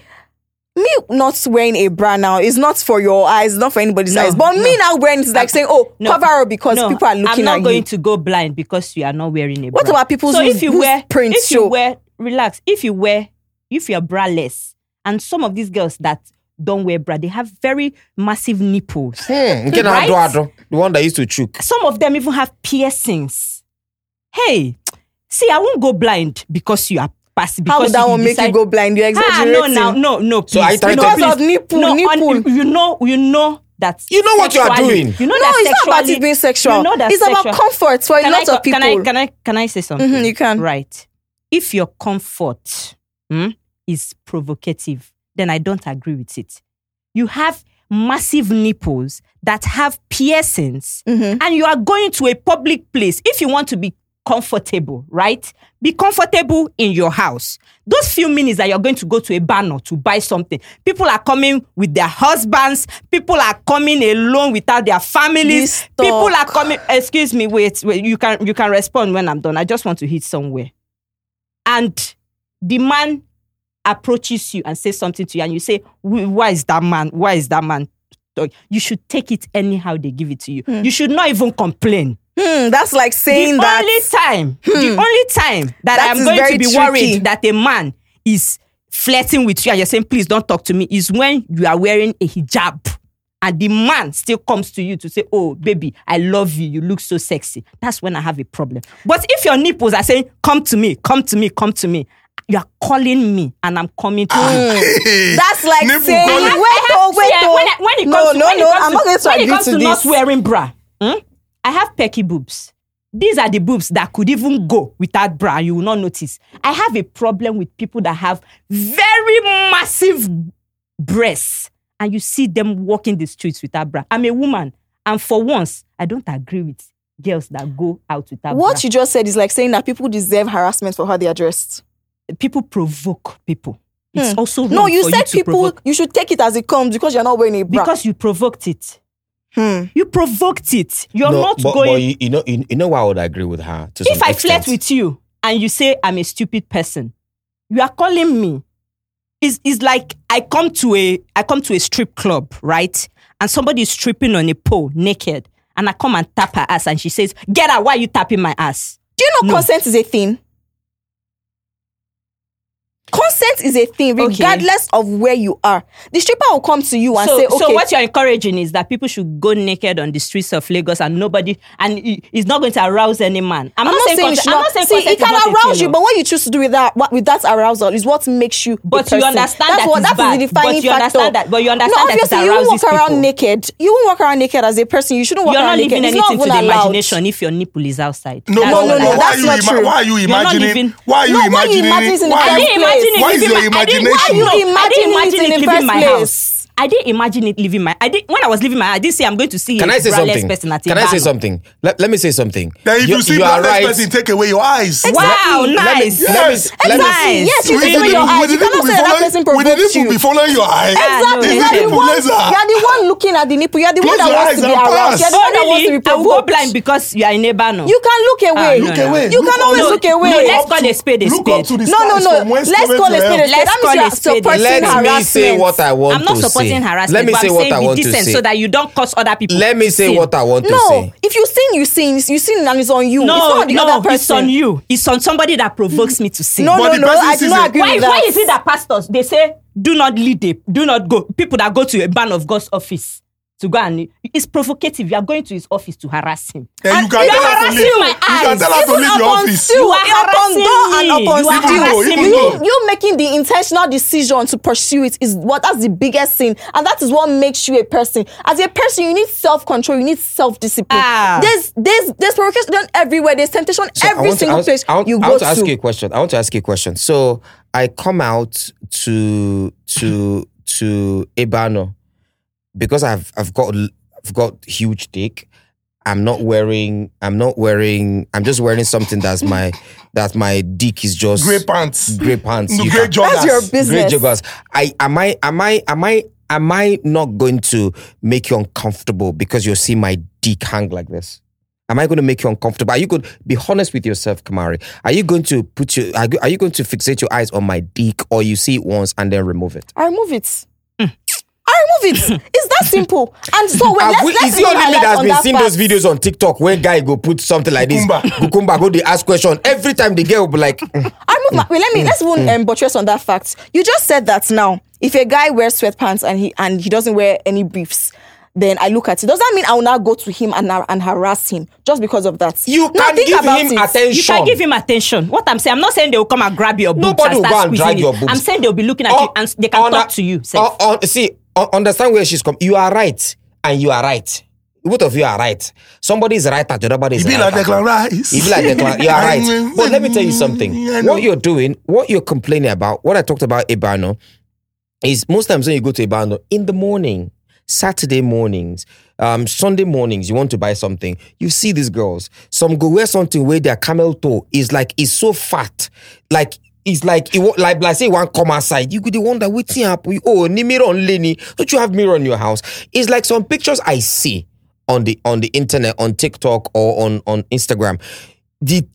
me not wearing a bra now is not for your eyes, not for anybody's No, eyes. But me now wearing it is like ah, saying, "Oh, No. cover up because No, people are looking at you. I'm not going you." to go blind because you are not wearing a bra. What about people So whose- if you wear, prints if you show? wear, relax. If you wear, if you're braless, and some of these girls that don't wear bra, they have very massive nipples. Hmm, Right? the one that used to choke. Some of them even have piercings. Hey, see, I won't go blind because you are passive. How because would that one make you go blind? You're Ah, exaggerating. no, now, no, no. So are you please. trying to- Because please. of nipple, no, nipple. on- you know, you know that. You know what you are doing. You know no, that it's not about it being sexual. You know that it's about comfort for a lot I, of people. Can I, can I, can I say something? Mhm, you can. Right. If your comfort hmm, is provocative, then I don't agree with it. You have massive nipples that have piercings, Mhm. and you are going to a public place. If you want to be comfortable, right? Be comfortable in your house. Those few minutes that you're going to go to a banner to buy something, people are coming with their husbands, people are coming alone without their families, people are coming. Excuse me, wait, wait, you can you can respond when I'm done. I just want to hit somewhere. And the man approaches you and says something to you, and you say, Why is that man? Why is that man? You should take it anyhow they give it to you. You should not even complain. Hmm, that's like saying the that. only time, the only time that, That I'm going to be tricky. worried that a man is flirting with you and you're saying, please don't talk to me, is when you are wearing a hijab. And the man still comes to you to say, Oh, baby, I love you. You look so sexy. That's when I have a problem. But if your nipples are saying, Come to me, come to me, come to me, you are calling me and I'm coming to you. That's like Nipple saying, calling. wait, have- oh, wait, see, eh, oh. when, I- when it no, to, no, when it no, comes I'm not going to when it agree comes to not this. wearing bra, hmm, I have pecky boobs. These are the boobs that could even go without bra. and You will not notice. I have a problem with people that have very massive breasts, and you see them walking the streets without bra. I'm a woman, and for once, I don't agree with girls that go out without What bra. you just said is like saying that people deserve harassment for how they are dressed. People provoke people. It's also Hmm. No, you for said to people, provoke you should take it as it comes because you're not wearing a bra. because you provoked it. Hmm. You provoked it. You're no, not but, going. but you, you know, you, you know why I would agree with her. To if some I flirt with you and you say I'm a stupid person, you are calling me. It's, it's like I come to a I come to a strip club, right? And somebody is stripping on a pole naked, and I come and tap her ass, and she says, "Get out! Why are you tapping my ass?" Do you know No. consent is a thing? Consent is a thing, Okay. regardless of where you are. The stripper will come to you and so, say, "Okay, so what you're encouraging is that people should go naked on the streets of Lagos, and nobody, and it- it's not going to arouse any man. I'm, I'm not saying, you consent- should I'm not, not saying see consent it is can arouse thing, you, no. but what you choose to do with that, what, with that arousal, is what makes you. But you understand that's that what it's that is bad. the defining But you factor. understand that- but you understand no, that obviously you won't walk arouses around people. naked. You won't walk around naked as a person. You shouldn't walk You're around not naked. leaving It's anything not to even the allowed. imagination if your nipple is outside. No, no, no, I'm no. no, Why are you? not ima- true. why are you You're not imagining? Why are you No, why you imagining? imagine it in the why I are first you- didn't imagine it Why is your my, I didn't, imagination? why you Why you I didn't imagining imagine it in the first my place? House. I didn't imagine it leaving my. I did when I was leaving my. I didn't say I'm going to see Can a I say braless something? person at a Can I say something? Let, let me say something. Then if you, see are black right. person, take away your eyes. Wow, Let me- nice. Yes. Let me, Exactly. let me, Nice. Yes, you With see your eyes. the You cannot say that be person following- with the nipple you. be following your eye. Exactly. You are the one, you are the one looking at the nipple. You are the one that wants to be aroused. You are the one that wants to really? be I will go blind because you are in a bar. no. You can look ah, away. Look away. You can always look away. Let's up call to- a spade a spade. No, no, no. Let's cometh call a your spade a spade. Let's call a spade a spade. let me say what I want to supporting using harassment. Let me but say I'm what saying I be want to decent say. so that you don't cause other people. Let me say sin. what I want to say. No, if you sin, you sin. You sin and it's on you. it's No, not on the no, other person. it's on you. It's on somebody that provokes me to sin. No, But no, no. I do not agree why, with that. why is it that pastors they say do not lead a do not go people that go to a man of God's office to go and it's provocative. You are going to his office to harass him. And you can you tell are her to harassing leave. You can tell her to leave the office. You are harassing me. You are harassing me. You, you making the intentional decision to pursue it is what that's the biggest sin, and that is what makes you a person. As a person, you need self control. You need self discipline. Ah. There's there's there's provocation everywhere. There's temptation So I every single ask- place I want, you I want to ask you a question. I want to ask you a question. So I come out to to to Ebeano because I've I've got I've got huge dick. I'm not wearing. I'm not wearing. I'm just wearing something that's my that my dick is just Grey pants. Grey pants. No, You grey can- joggers. That's your Great business. joggers. I am I am I am I am I not going to make you uncomfortable because you see my dick hang like this? Am I going to make you uncomfortable? Are you going to be honest with yourself, Kamari? Are you going to put your are you, are you going to fixate your eyes on my dick or you see it once and then remove it? I remove it. I remove it. It's that simple. And so when Have let's, we- let's is it only me highlight that's on been that seeing those videos on TikTok where guy go put something like this? Kukumba. Kukumba go they ask question every time the girl will be like, "Mm, I remove my, wait, let me let's even um, buttress on that fact. You just said that now. If a guy wears sweatpants and he and he doesn't wear any briefs, then I look at it. Does that mean I will now go to him and and harass him just because of that? you Now can think give about him it. attention. You can give him attention. What I'm saying, I'm not saying they will come and grab your boobs Nobody and will start go and drag squeezing your it. boobs. I'm saying they'll be looking at you Oh, and they can on talk a- to you. safe. oh, oh, see, un- understand where she's come. You are right, and you are right. Both of you are right. Somebody is right, and the other is It be right. like Declan Rice. You be like Declan. You are right. But let me tell you something. What you're doing, what you're complaining about, what I talked about Ebeano, is most times when you go to Ebeano in the morning, Saturday mornings, um, Sunday mornings, you want to buy something, you see these girls. Some go wear something where their camel toe is like is so fat, like. It's like it, like like say one come outside. You could the wonder what's happen. Oh, ni mirror on Lenny. Don't you have mirror in your house? It's like some pictures I see on the on the internet, on TikTok or on on Instagram. The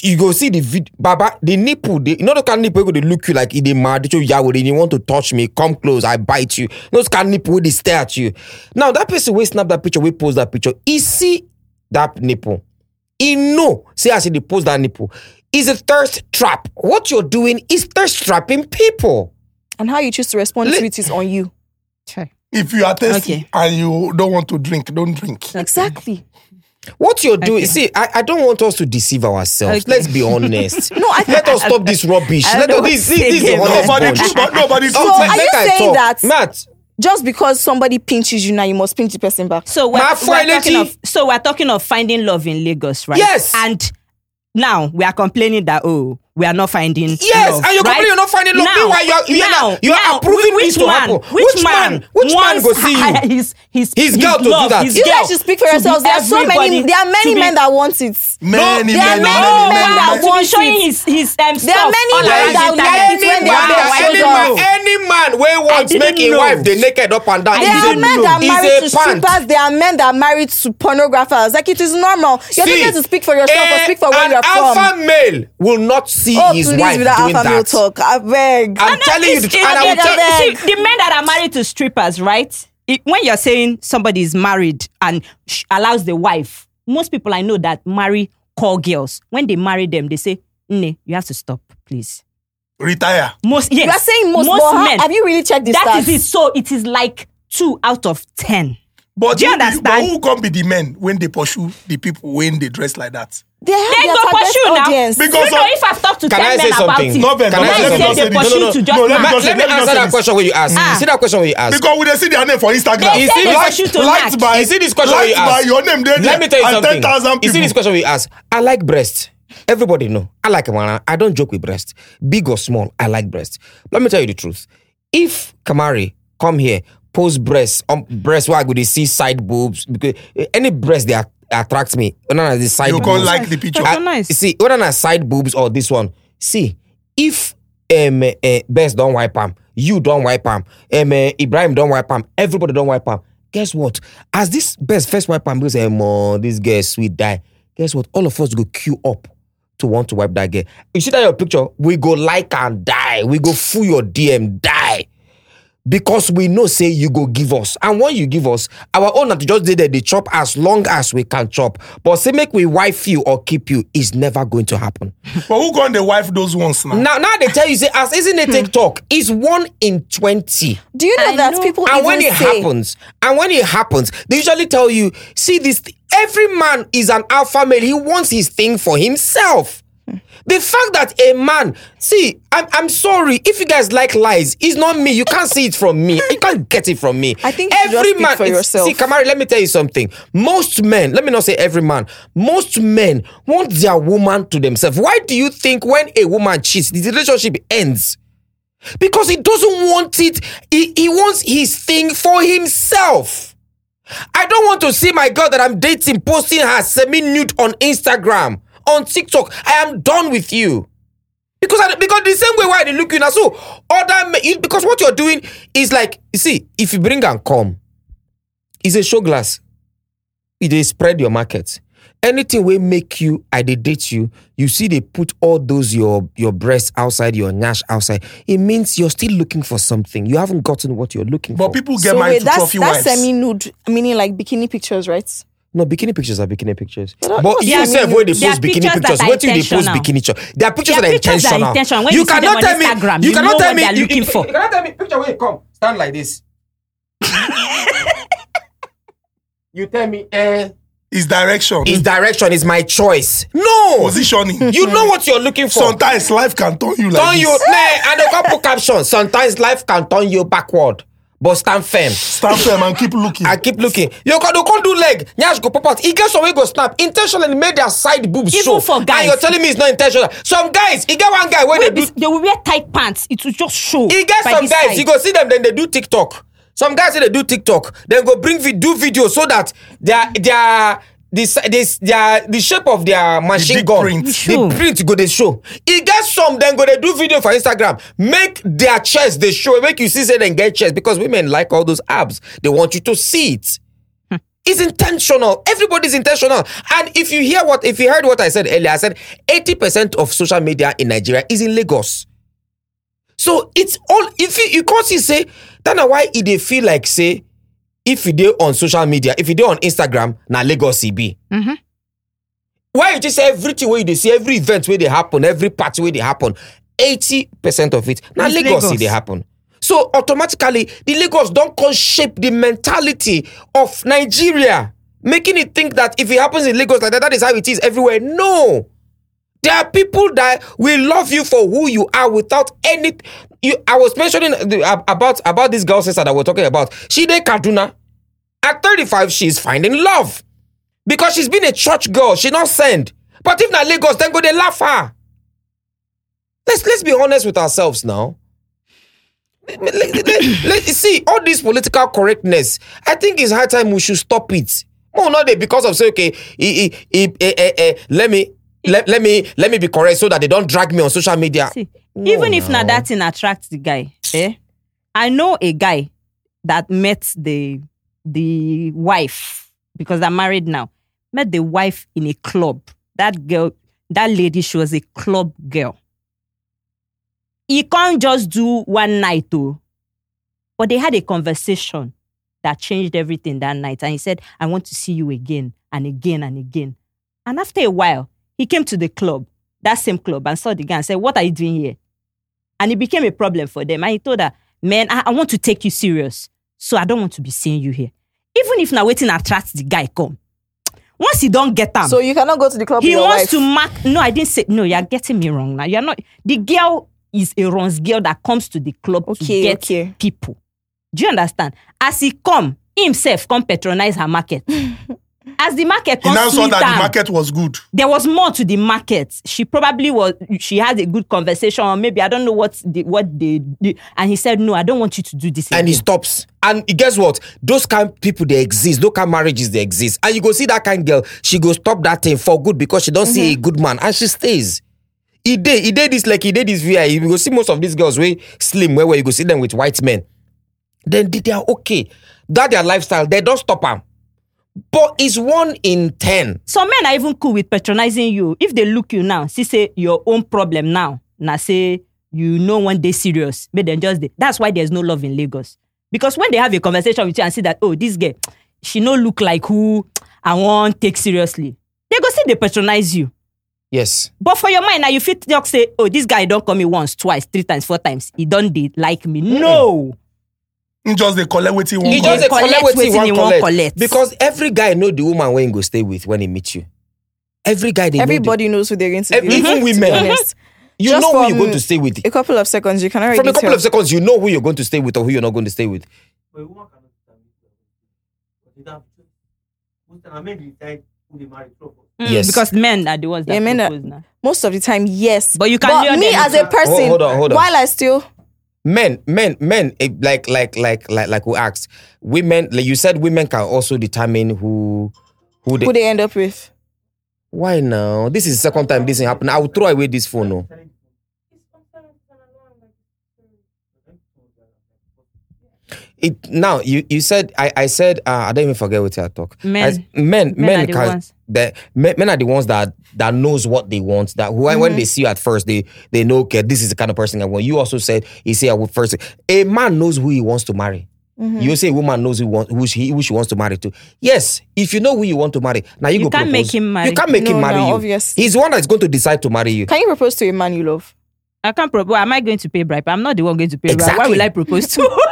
you go see the video, Baba, the nipple, the, you know the kind of nipple they look you like they mad, yeah, and you want to touch me, come close, I bite you. Those kind of nipple they stare at you. Now that person will snap that picture, we post that picture, he see that nipple. He know, see I see dey post that nipple. Is a thirst trap. What you're doing is thirst trapping people. and how you choose to respond Li- to it is on you. If you are thirsty Okay. and you don't want to drink, don't drink. Exactly. What you're doing, Okay. see, I, I don't want us to deceive ourselves. Okay. Let's be honest. No, I think. Let us stop this rubbish. I Let us, this, this, this is Nobody, bunch. but nobody. So are you saying that- Matt, Just because somebody pinches you now, you must pinch the person back. So we're, we're talking of so we're talking of finding love in Lagos, right? Yes. And now we are complaining that oh we are not finding Yes, love, and you're right? complaining you're not finding love. Now, Meanwhile, you are- you are now, not- you are now, approving which this to man, happen. Which, Which man- man? which man wants go see you? His, his, His girl to do that. His You guys should speak for yourselves. There are so many. There are many men that want it. Many, there are many, many many, men many, that to be showing his his um, There are stuff many all men around that the like internet. it when any they man, are any shows man, off. any man where wants didn't make a know. wife they naked up and down. I There is are a- men that are is married a to pant. strippers. There are men that are married to pornographers. Like it is normal. You're See, not here to speak for yourself or eh, speak for where an you're alpha from. male will not see Oh, his please, wife with that doing alpha male that. talk. I beg. I'm telling you the truth. And I will tell I see, the men that are married to strippers, right? It, when you're saying somebody is married and sh- allows the wife, most people I know that marry call girls. When they marry them, they say, "Ne, you have to stop, please." Retire. Most yes, You are saying most, but how- have you really checked this? That is stats? it. So it is like two out of ten. But Do you who understand? But who can be the men when they pursue the people when they dress like that? They have They their go target pursue now. audience. Because you know, if I've talked to Can ten I say men about something? it, No, Can I let say me they something? say say this. pursue No, no, to just No, let me just Let me let me answer that question where you ask. Ah. You see that question where you ask. Because we dey see their name for Instagram. You see they this- pursue to liked by You see this question where you liked by ask. your name there Let me tell you something. 10,000 You see this question where you ask. I like breast. Everybody know. I like man. I don't joke with breast. Big or small, I like breast. Let me tell you the truth. If Kamari come here, post breast, um, breast where I go to see side boobs because eh, any breast they at- attract me. When I the side You boobs. can't like the picture. I- I- nice. See, whether na side boobs or this one. See, if um uh, Best don't wipe am, you don't wipe am, um, uh, Ibrahim don't wipe am, everybody don't wipe am. Guess what? As this Best first wipe am, because um, oh, this girl sweet die. Guess what? All of us go queue up to want to wipe that girl. You see that your picture? We go like and die. We go fool your DM, die. Because we know say you go give us. And when you give us our own na to just dey there dey chop as long as we can chop. But say make we wife you or keep you is never going to happen. But who gone the wife those ones now? now now they tell you say as isn't it hmm. take talk? It's one in 20 Do you know I that know. people and even when it say happens and when it happens they usually tell you see this th- every man is an alpha male. He wants his thing for himself the fact that a man see I'm, I'm sorry if you guys like lies it's not me. You can't see it from me. You can't get it from me. I think you man. for yourself. see kamari let me tell you something. Most men let me not say every man most men want their woman to themselves. Why do you think when a woman cheats the relationship ends? Because he doesn't want it. He, he wants his thing for himself. I don't want to see my girl that i'm dating posting her semi-nude on instagram on tiktok i am done with you. Because I, because the same way why they look you now so other because what you're doing is like you see if you bring and come it's a show glass. It dey spread your market. Anything will make you i dey date you you see they put all those your your breasts outside your nash outside. It means you're still looking for something. You haven't gotten what you're looking But for. But people get so married wait, to that's trophy that's wives. semi-nude, meaning like bikini pictures, right? No bikini pictures are bikini pictures that- but you that sef mean? wey are post bikini pictures pictures that are wetin post bikini picture there are pictures There that are are pictures that are intentional intentional. When you see them cannot tell me Instagram, you you cannot know tell what me they are you, looking you, for. you cannot tell me picture where you come stand like this you tell me eh Is direction. his direction is my choice no positioning. you know what you're looking for Sometimes life can turn you like turn this. you nah, and a couple put caption sometimes life can turn you backward but stand firm Stand firm and keep looking. I keep looking. You can't do leg. Nyash go pop out. E get some wey go snap. Intentionally made their side boobs Even show. for guys. And you're telling me it's not intentional. Some guys, e get one guy wey they be- do. they will wear tight pants. It will just show. E get some guys, side. you go see them, then they do TikTok. Some guys say they do TikTok, then go bring vi- do video so that their their this this their the shape of their machine big gun, print. Show. the print go they show. E get some then go they do video for Instagram, make their chest they show, make you see say they get chest because women like all those abs. They want you to see it. Hmm. It's intentional. Everybody's intentional. And if you hear what, if you heard what I said earlier, I said 80% of social media in Nigeria is in Lagos. So it's all if you, you can't see say that na why it they feel like say if you dey on social media, if you dey on Instagram, na Lagos e be. Mm-hmm. Why you just say everything where you dey see, every event where they happen, every party where they happen, 80% of it, na It's Lagos e Lagos. dey happen. So automatically, the Lagos don't come shape the mentality of Nigeria, making it think that if it happens in Lagos like that, that is how it is everywhere. No. There are people that will love you for who you are without any. You, I was mentioning the, about about this girl sister that we're talking about. She did Kaduna. At 35, she's finding love because she's been a church girl. She not send. But if not Lagos, then go they laugh her. Let's let's be honest with ourselves now. Let- let- let- let- see all this political correctness. I think it's high time we should stop it. No, not because of say okay, eh, eh, eh, let me let, let me let me be correct so that they don't drag me on social media. See, No, even if no. not that thing attracts the guy, eh? I know a guy that met the the wife because they're married now. Met the wife in a club. That girl, that lady, she was a club girl. He can't just do one night though. But they had a conversation that changed everything that night. And he said, I want to see you again and again and again. And after a while, he came to the club, that same club, and saw the guy and said, What are you doing here? And it became a problem for them. And he told her, Man, I, I want to take you serious. So I don't want to be seeing you here. Even if now waiting attracts the guy, come. Once he don't get them, So you cannot go to the club he wants wife. to mark. No, I didn't say. No, you're getting me wrong now. You're not. The girl is a runs girl that comes to the club to Okay, get okay. people. Do you understand? As he come, himself come patronize her market. As the market comes now saw that am, the market was good. there was more to the market. She probably was. She had a good conversation, or maybe I don't know what the, what they did. And he said, "No, I don't want you to do this." and he stops. And guess what? Those kind of people they exist. Those kind of marriages they exist. And you go see that kind of girl. She go stop that thing for good because she don't see mm-hmm. a good man and she stays. He did. He did this like he did this VI. You go see most of these girls way slim where, where you go see them with white men. Then they, they are okay. That their lifestyle. They don't stop them. But it's one in ten. Some men are even cool with patronizing you. If they look you now, see say your own problem now. Now say you know one day serious, but then just dey- that's why there's no love in Lagos. Because when they have a conversation with you and see that oh this girl, she no look like who I want take seriously, they go see they patronize you. Yes. But for your mind now, you fit just say, oh, this guy don't call me once, twice, three times, four times. He don't like me. No. He just they collect what he He want. just just dey collect collect wetin he wetin wan collect. collect. Because every guy know the woman when he go stay with when he meet you. Every guy they know the- Everybody knows who they're going to Every- be. with, even women. you just know who you're going to stay with. A couple of seconds, you can already From a couple tell. of seconds, you know who you're going to stay with or who you're not going to stay with. But a woman cannot determine who they have choice. Most time, men decide who they marry. True. Mm, Yes. Because men are the ones that Yeah, men are- now. Most of the time, yes. But you can lure me as a person, Hold- hold on, hold on. while I still Men, men, men, eh, like, like, like, like, like who asked, women, like you said, women can also determine who, who they. who they end up with. Why now? This is the second time this happened. I will throw away this phone. No. It now you you said I I said uh, I don't even forget what I talk. Men. I s- men, Men men, are the can ones. the men, men are the ones that that knows what they want. That when, when they see you at first, they they know okay this is the kind of person I want. You also said you say I would first. A man knows who he wants to marry. You say a woman knows who, want, who, she, who she wants to marry to. Yes, if you know who you want to marry, now you, You go can't propose. make him marry. You can't make him No, marry no, you. obvious. He's the one that's going to decide to marry you. Can you propose to a man you love? I can't propose. Am I going to pay bribe? I'm not the one going to pay bribe. Why will I propose to?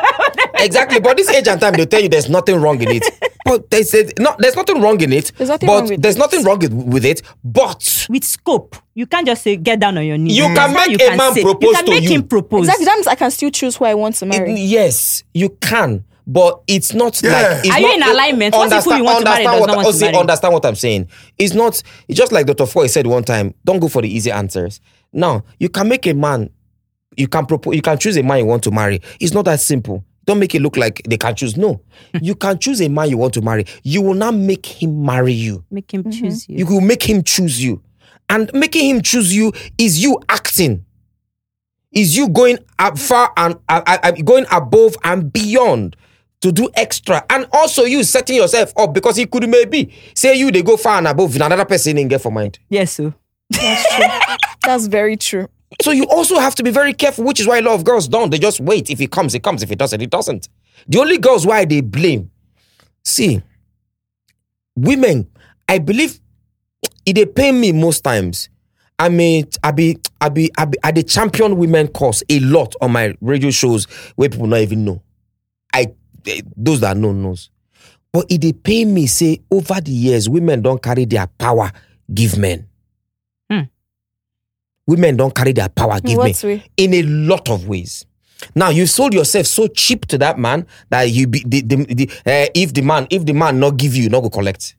exactly. But this age and time, they'll tell you there's nothing wrong in it. But they said no, there's nothing wrong in it. There's nothing but wrong with there's it. nothing wrong with, with it. But With scope, you can't just say get down on your knees. You can That's make you a can man say. propose You can to make you. him propose. Exactly. That means I can still choose who I want to it- marry. yes, you can. But it's not Yeah. like. It's Are you not, in alignment? What if who you want to marry does what, not want to marry? Understand what I'm saying? It's not. It's just like Dr. Foy said one time. Don't go for the easy answers. Now you can make a man. You can propose. You can choose a man you want to marry. It's not that simple. Don't make it look like they can choose. No, you can choose a man you want to marry. You will not make him marry you. make him choose you. You will make him choose you. And making him choose you is you acting. Is you going up far and uh, uh, uh, going above and beyond to do extra. And also you setting yourself up because it could maybe say you they go far and above and another person in get for mind. Yes, sir. That's true. That's very true. So you also have to be very careful, which is why a lot of girls don't. They just wait. If it comes, it comes. If it doesn't, it doesn't. The only girls why they blame. See, women, I believe it they pay me most times. I mean, I be, I be, I be, I the champion women cause a lot on my radio shows where people not even know. I, eh, those that know knows. But it they pay me say over the years, women don't carry their power give men. Women don't carry their power give what way? in a lot of ways. Now you sold yourself so cheap to that man that you be the, the, the, eh, if the man if the man not give you, you not go collect.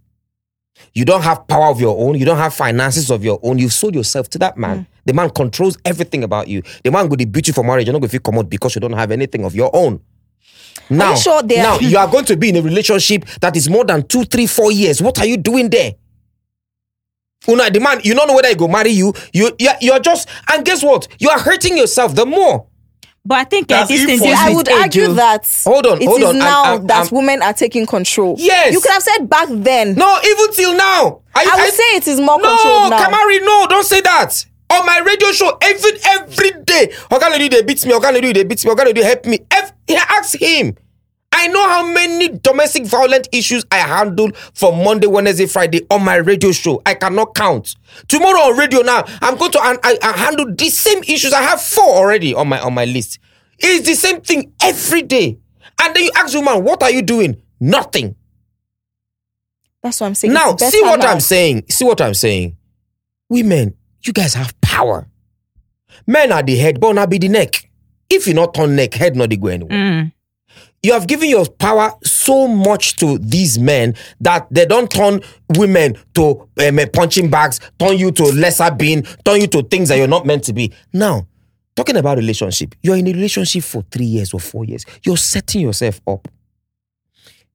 You don't have power of your own. You don't have finances of your own. You've sold yourself to that man. The man controls everything about you. The man go to beat you for marriage. You're not going to feel come out because you don't have anything of your own. Now, sure now you are going to be in a relationship that is more than two, three, four years. What are you doing there? Una, the man, you don't know whether he go marry you. You, you're, you're just, and guess what? You are hurting yourself the more. But I think uh, this if thing for. I would argue oh. that Hold on, it hold is on. I'm- now I'm- that I'm- women are taking control. Yes. You could have said back then. No, even till now. I would say it is more no, controlled now. Kamari, no, don't say that. On my radio show, every every day, Oga Lady, they beat me, Oga Lady, they beat me, Oga Lady, help me. Ev- ask him. I know how many domestic violent issues I handled from Monday, Wednesday, Friday on my radio show. I cannot count. Tomorrow on radio now, I'm going to and I, I handle the same issues. I have four already on my on my list. It's the same thing every day. And then you ask woman, what are you doing? Nothing. That's what I'm saying. Now, see what. I'm saying. See what I'm saying. Women, you guys have power. Men are the head, but not be the neck. If you not turn neck, head not the go anywhere. Mm. You have given your power so much to these men that they don't turn women to um, punching bags, turn you to lesser being, turn you to things that you're not meant to be. Now, talking about relationship, you're in a relationship for three years or four years. You're setting yourself up.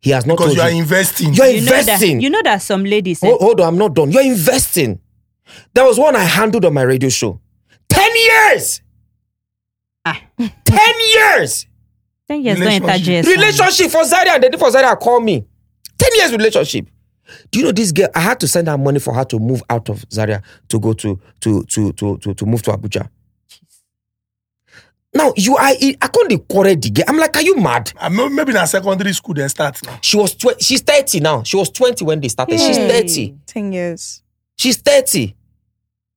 He has not Because told you are you. investing. You're You know that investing. you know that some ladies eh, Hold, hold on, I'm not done. You're investing. There was one I handled on my radio show. 10 years! Ah. 10 years! Ten years don't enter Relationship. JS. Relationship for Zaria. They did for Zaria call me. 10 years relationship. Do you know this girl? I had to send her money for her to move out of Zaria to go to to to to to, to move to Abuja. Now you are I can't dey quarrel the girl. I'm like, are you mad? Uh, may- maybe na secondary school then start now. She was tw- she's 30 now. She was 20 when they started. She's 30. 10 years. She's 30. Do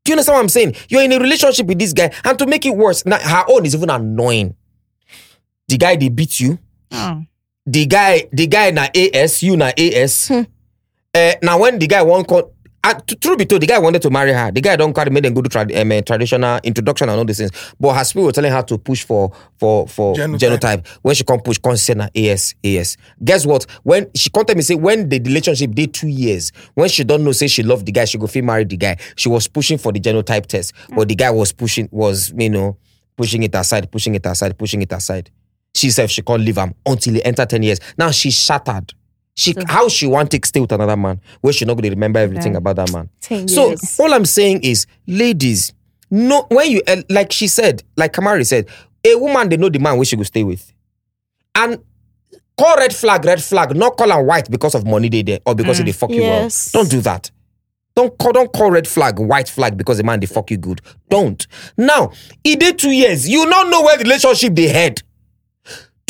you understand what I'm saying? You're in a relationship with this guy, and to make it worse, now her own is even annoying. The guy they beat you. Oh. The guy, the guy na AS, you na AS. Hmm. Eh, now when the guy won't call, uh, to, true be told, the guy wanted to marry her. The guy don't carry made them go to trad- um, eh, traditional introduction and all these things. But her spirit was telling her to push for for for Genotype. genotype. When she can't push, can't say na AS AS. Guess what? When she contact me say when the relationship did two years, when she don't know say she loved the guy, she go feel marry the guy. She was pushing for the genotype test, but the guy was pushing was you know pushing it aside, pushing it aside, pushing it aside. She said she can't leave him until he enter 10 years. Now she's shattered. She how she want to stay with another man where she not going to remember everything Yeah. about that man. 10 So all I'm saying is, ladies, no when you uh, like she said, like Kamari said, a woman they know the man where she go stay with, and call red flag, red flag, not call her white because of money they there or because they fuck you Yes. well. Don't do that. Don't call, don't call red flag white flag because the man they fuck you good. Don't. Now, it did two years. You not know where the relationship they head.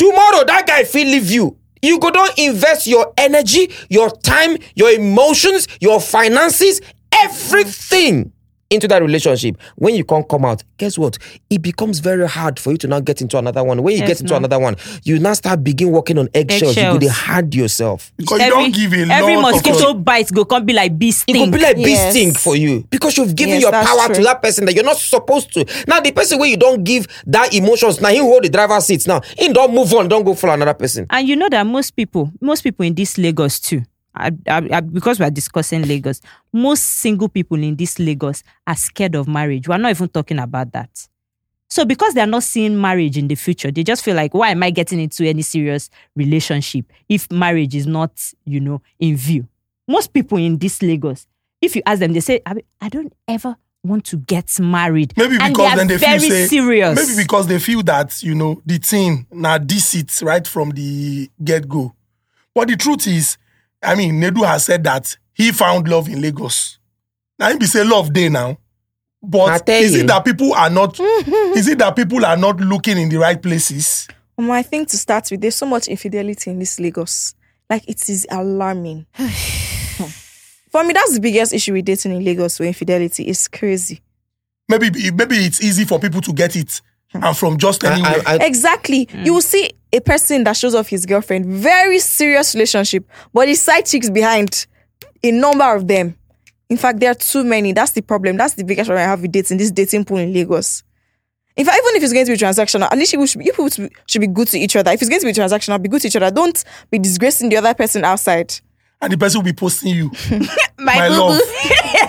Tomorrow, that guy feel leave you. You go don't invest your energy, your time, your emotions, your finances, everything into that relationship. When you can't come out, guess what? It becomes very hard for you to now get into another one. When you Yes, get into no. another one, you now start begin working on eggshells. You go Eggshells. dey hard yourself. Because you don't give a every mosquito of bite go can't be like bee sting. It sting. could be like bee Yes. sting for you because you've given Yes, your that's power to that person that you're not supposed to. Now, the person where you don't give that emotions, now he hold the driver's seat. Now, he don't move on, don't go for another person. And you know that most people, most people in this Lagos too, I, I, I- because we are discussing Lagos, most single people in this Lagos are scared of marriage. We're not even talking about that. So because they are not seeing marriage in the future, they just feel like, why am I getting into any serious relationship if marriage is not, you know, in view? Most people in this Lagos, if you ask them, they say, I, I don't ever want to get married. Maybe and because they are then they very feel say, serious. Maybe because they feel that you know the thing now this it right from the get go. But the truth is, I mean, Nedu has said that he found love in Lagos. Now he be say love day now. But is it that people are not? is it that people are not looking in the right places? Um, I think to start with, there's so much infidelity in this Lagos. Like it is alarming. For me, that's the biggest issue with dating in Lagos. Where infidelity is crazy. Maybe maybe it's easy for people to get it, Hmm. and from just I- anywhere. I- I- Exactly. Hmm. You will see a person that shows off his girlfriend, very serious relationship, but his side chicks behind, a number of them. In fact, there are too many. That's the problem. That's the biggest problem I have with dating, this dating pool in Lagos. In fact, even if it's going to be transactional, at least you should, be, you people should be- should be good to each other. If it's going to be transactional, be good to each other. Don't be disgracing the other person outside. and the person will be posting you, my, my love,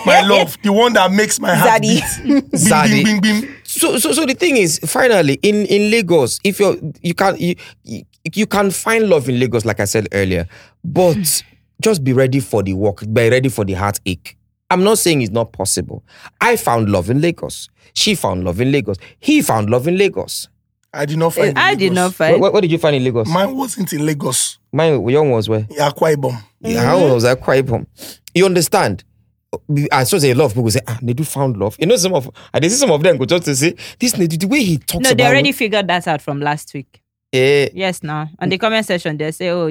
my love, the one that makes my heart Zaddy. beat. Bing, Zaddy. bing, bing, bing. So so so the thing is finally in in lagos if you're you can you, you you can find love in lagos like i said earlier but just be ready for the work be ready for the heartache i'm not saying it's not possible i found love in lagos she found love in lagos he found love in lagos I did not find. I in did not find. what, what did you find in lagos Mine wasn't in Lagos. mine your one was where Yeah, Akwa Ibom. yeah, how was that quite bomb you understand I saw say a lot of people say, ah, Nedu found love. You know, some of I see some of them go just to say this Nedu, the way he talks No, they already figured that out from last week. Eh, Yes, now on the comment section they say, "Oh,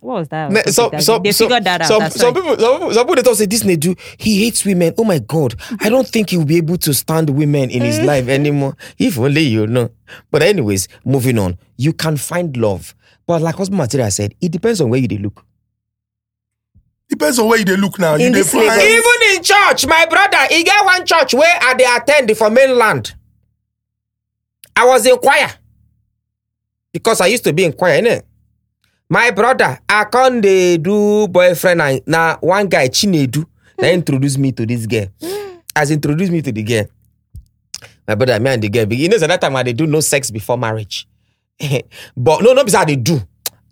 what was that?" Ne- some, that- some, they some, figured that out. Some, some people, some people, some people they talk say this Nedu, he hates women. Oh my God, I don't think he'll be able to stand women in his life anymore. If only you know. But anyways, moving on. You can find love, but like what material said, it depends on where you look. Depends on where you they look now. In you they this find Lagos. Even in church, my brother, he get one church where I they attend for mainland. I was in choir because I used to be in choir, innit? My brother, I can't dey do boyfriend and now one guy Chinedu that introduced me to this girl. As introduced me to the girl. My brother, me and the girl, you know, so that time I they do no sex before marriage. but no, no, because they do.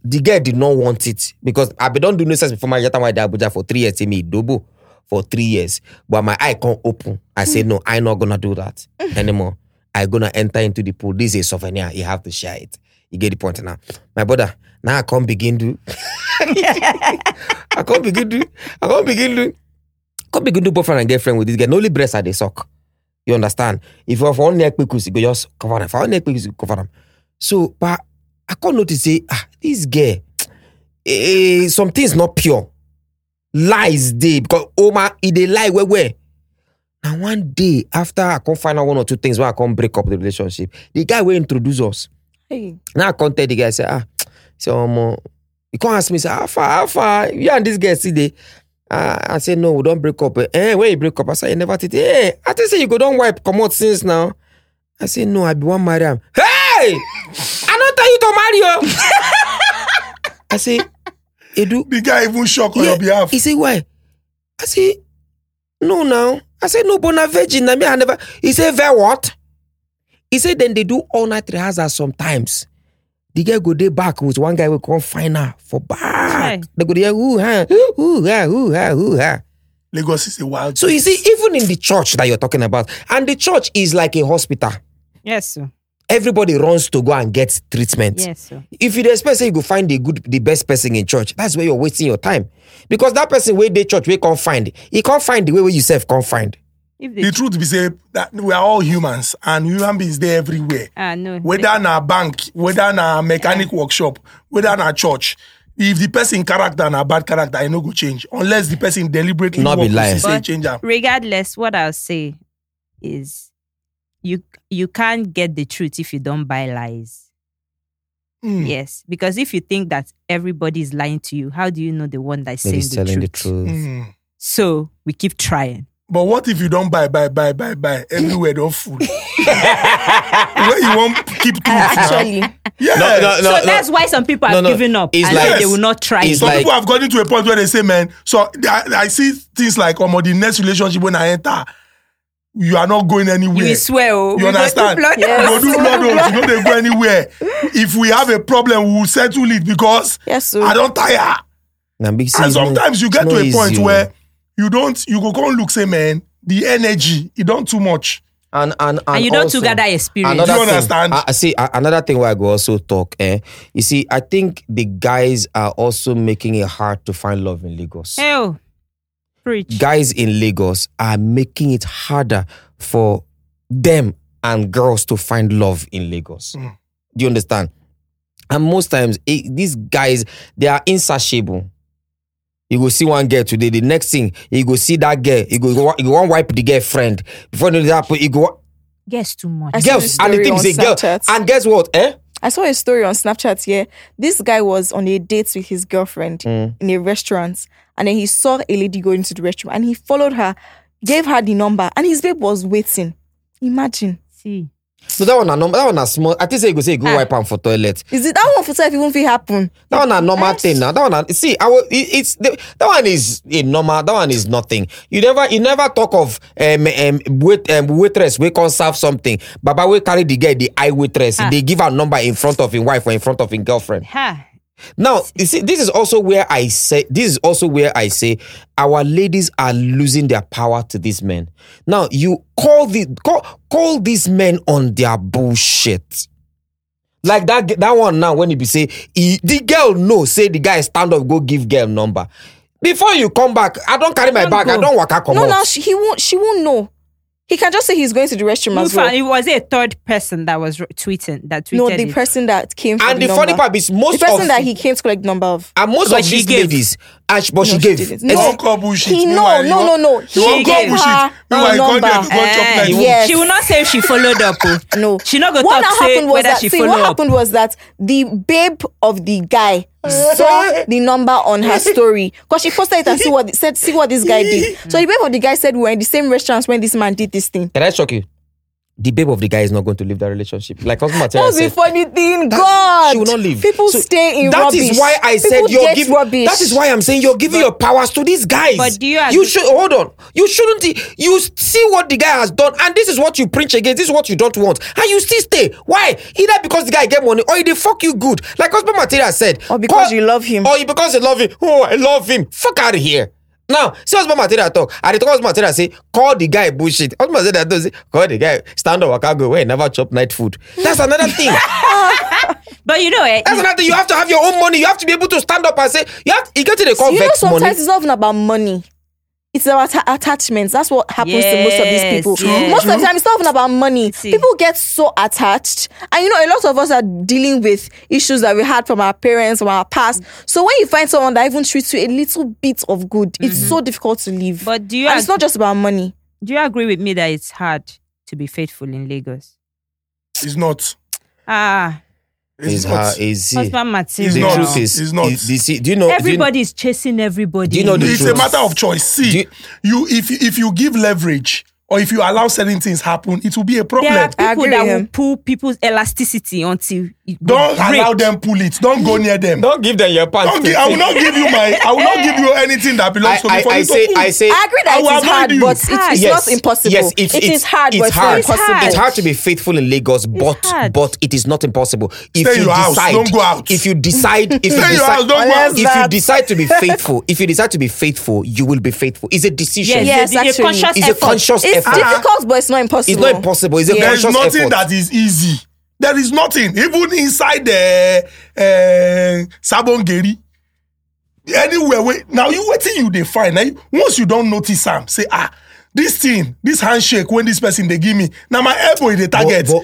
The girl did not want it because I be don't do no sex before my time I Abuja for three years. See me dobo for three years, but my eye can't open. I say no, I'm not gonna do that anymore. I gonna enter into the pool. This is a souvenir. You have to share it. You get the point now. My brother, now I can't begin to. I can't begin to. I can't begin to. Can't begin to boyfriend and girlfriend with this guy. No only breasts are they suck. You understand? If you have one neck you go just cover them. If I want neck you cover them. So, but I can't notice say, ah, this girl, eh, some things not pure. Lies day because Oma, he dey lie where where. And one day after I can't find out one or two things where I can't break up the relationship, the guy will introduce us. Hey. Now I can't tell the guy, say, ah, so um, you can't ask me, say, how far, how far? You and this guy see they. Uh, I say, no, we don't break up. Eh, when you break up, I say, you never did. Hey, I just say you go don't wipe, come out since now. I say, no, I be one marry am. Hey! I don't tell you to marry you. I say, Edu, The guy even shocked on yeah. your behalf. He say, why? I say, no now. I say, no, but na virgin. Na me, I never. He say, very what? He said, then they do all night rehearsal sometimes. The girl go there back with one guy will come find her for back. Right. They go there, ooh, ha, ooh, ha, ooh, ha, ooh, ha. Lagos is a wild. So you see, even in the church that you're talking about, and the church is like a hospital. Yes, sir. Everybody runs to go and get treatment. Yes, sir. If you dey expect say you go find the good, the best person in church, that's where you're wasting your time. Because that person where they church, we can't find, he can't find the way where you self can't find. If the truth be say that we are all humans and human beings there everywhere. ah no, Whether na bank, whether na mechanic workshop, whether na church. If the person character na bad character, I no go change unless the person deliberately Not be work lying. say change am. regardless, what I'll say is, you you can't get the truth if you don't buy lies. Mm. Yes, because if you think that everybody is lying to you, how do you know the one that's saying the telling truth? the truth. Mm. So we keep trying. But what if you don't buy, buy, buy, buy, buy? Everywhere don't full. Where you want keep truth now? Actually, Yeah. No, no, no, so that's why some people No, have no. given up It's and like- they will not try. it's. Some like- people have gotten to a point where they say, man, so I, I see things like, um, the next relationship when I enter, you are not going anywhere. you will swear, oh, You we go understand? blood You Yes. go do blood oath, you know they go anywhere. If we have a problem, we will settle it because yes, so I don't tire. Now, And it's not- sometimes you get to a point easy, oh. where you don't, you go come look, say, man, the energy, it don't too much. and and and, and you don't also- together experience. Another Do you thing, understand? I, I see a- another thing where I go also talk. Eh, you see, I think the guys are also making it hard to find love in Lagos. Oh, preach. Guys in Lagos are making it harder for them and girls to find love in Lagos. Mm. Do you understand? And most times, eh, these guys they are insatiable. You go see one girl today. The next thing you go see that girl. You go you go want wipe the girlfriend before you that. You go Guess too much. I girls and the thing is a girl. And guess what? Eh? I saw a story on Snapchat here. This guy was on a date with his girlfriend Mm. in a restaurant, and then he saw a lady go into the restroom, and he followed her, gave her the number, and his babe was waiting. Imagine. See, So that one, a number, that one a small. I think say you go say you go Ah. wipe am for toilet. Is it that one for self even if it happen? That one a normal thing now. That one, a, see, I will, it, it's the, that one is a normal. That one is nothing. You never, you never talk of um, um wait um, waitress we can serve something. Baba we carry the guy the eye waitress. Ah. They give her number in front of his wife or in front of his girlfriend. ha. Now, you see, this is also where I say, this is also where I say our ladies are losing their power to these men. Now, you call the call, call these men on their bullshit. Like that that one now when you be say he, the girl no, say the guy stand up go give girl number. Before you come back, I don't carry my bag. I don't walk out come No, out. no, she, he won't. She won't know. He can just say he's going to the restroom as well. It was a third person that was r- tweeting that tweeted No, the it. person that came. And the, the funny number. part is most of the person of that he came to collect the number of. and most But of these gave. ladies, and she, but No, she she gave. didn't. Ex- No. Don't call bullshit. He no, no, no, no. You He won't call gave bullshit. her Meanwhile, a you come there number. to go chop like Yes. She will not say if she followed up. oh. No. She not go what talk now say happened was whether that she see follow what up. happened was that the babe of the guy saw the number on her story because she posted it and see what said see what this guy did. So the babe of the guy said we were in the same restaurants when this man did this thing. Can I shock you? The babe of the guy is not going to leave that relationship. Like husband material That's the funny thing. God, she will not leave. People So stay in That rubbish. is why I said People you're giving. That is why I'm saying you're giving your powers to these guys. But do you You should hold on. You shouldn't. You see what the guy has done, and this is what you preach against. This is what you don't want, and you still stay. Why? Either because the guy get money, or he dey fuck you good, like husband material said, Or because you love him. or because you love him. Oh, I love him. Fuck out of here. Now, see husband material talk. I dey talk husband material say, call the guy bullshit. Husband material don't say, call the guy stand up, waka go, where he never chop night food. That's another thing. But you know, eh, That's another thing. You have to have your own money. You have to be able to stand up and say, you have. You get to the call you know, vex sometimes money. it's not even about money. It's about atta- attachments. That's what happens to most of these people. True, most of the time, it's not even about money. See. People get so attached, and you know, a lot of us are dealing with issues that we had from our parents, from our past. So when you find someone that even treats you a little bit of good, it's so difficult to leave. But do you and it's not just about money. do you agree with me that it's hard to be faithful in Lagos? It's not. Ah, It's, Is not. her is see, husband material. The not. truth is It's not. is- you see, do you know do you- Everybody is chasing everybody. Do you know the it's truth? a matter of choice. See, you- you if if you give leverage or if you allow certain things happen, it will be a problem. there are I people that will pull people's elasticity until it Don't break. allow them pull it. Don't go near them. don't give them your pants Don't gi- I will not give you my. I will not give you anything that belongs I, to me I, for I you say to. I say I agree that I it will is avoid hard, you. but It's it's, hard. it's Yes. not impossible. Yes, it's, it it's, is hard, it's but hard. It's hard. impossible. It's hard to be faithful in Lagos, but hard. but it is not impossible. If Stay you your house, decide, don't go out. If you decide, if you Stay in decide, don't go out. if you decide to be faithful, if you decide to be faithful, you will be faithful. It's a decision. Yes, Yes, a- a conscious It's a effort. conscious It's effort. difficult, but it's not impossible. It's not impossible. It's a Yeah. There is conscious nothing effort. that is easy. There is nothing. Even inside the uh, Sabongeri, anywhere. Wait, now you waiting, you they find. Now, you- once you don't notice Sam, say ah, this thing, this handshake when this person they give me. Now my elbow is the target. but-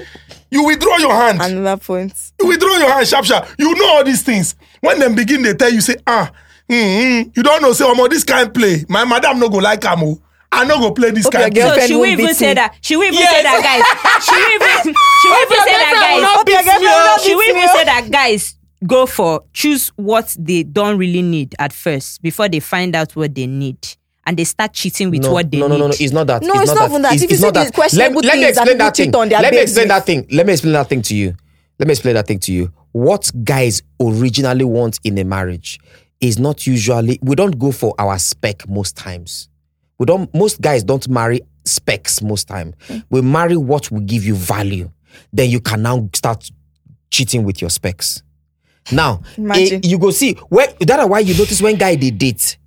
you withdraw your hand. Another point. you withdraw your hand sharp sharp. You know all these things. When them begin, they tell you say ah, mm, mm, you don't know say omo this kind play. My madam no go like am o. I no go play this Hope kind your play. So she will won't even beat say that. She will even Yes. say that, guys. She will even. She will even say that, guys. you. Will She not will even you. say that, guys. Go for choose what they don't really need at first before they find out what they need and they start cheating with no, what they no, need. no, no, no. It's not that. No, it's not even that. It's, If you it's see not the that. questionable let, let me explain that thing. cheat on Let me explain that thing. Let me explain that thing to you. Let me explain that thing to you. What guys originally want in a marriage is not usually. We don't go for our spec most times. We don't. Most guys don't marry specs most time. We marry what will give you value. Then you can now start cheating with your specs. Now, eh, you go see where that's why you notice when guy they date,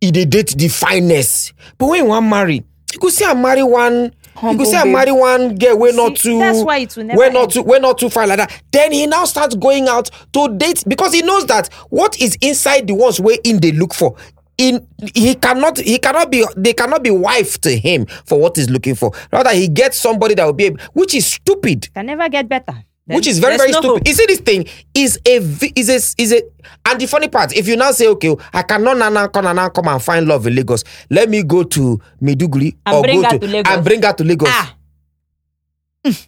he they date the finest. But when want marry, you go see I marry one. you could see I marry one girl. We're not too. that's why it will never. We're not too. We're not too far like that. Then he now starts going out to date because he knows that what is inside the ones where in they look for. In he cannot he cannot be they cannot be wife to him for what he's looking for. Rather he gets somebody that will be able, which is stupid Can never get better. Then which is very very no stupid. hope. You see, this thing is a is a is a and the funny part, if you now say, okay, I cannot now come and come and find love in Lagos, let me go to Maiduguri And or bring go her to Lagos. and bring her to Lagos. Ah.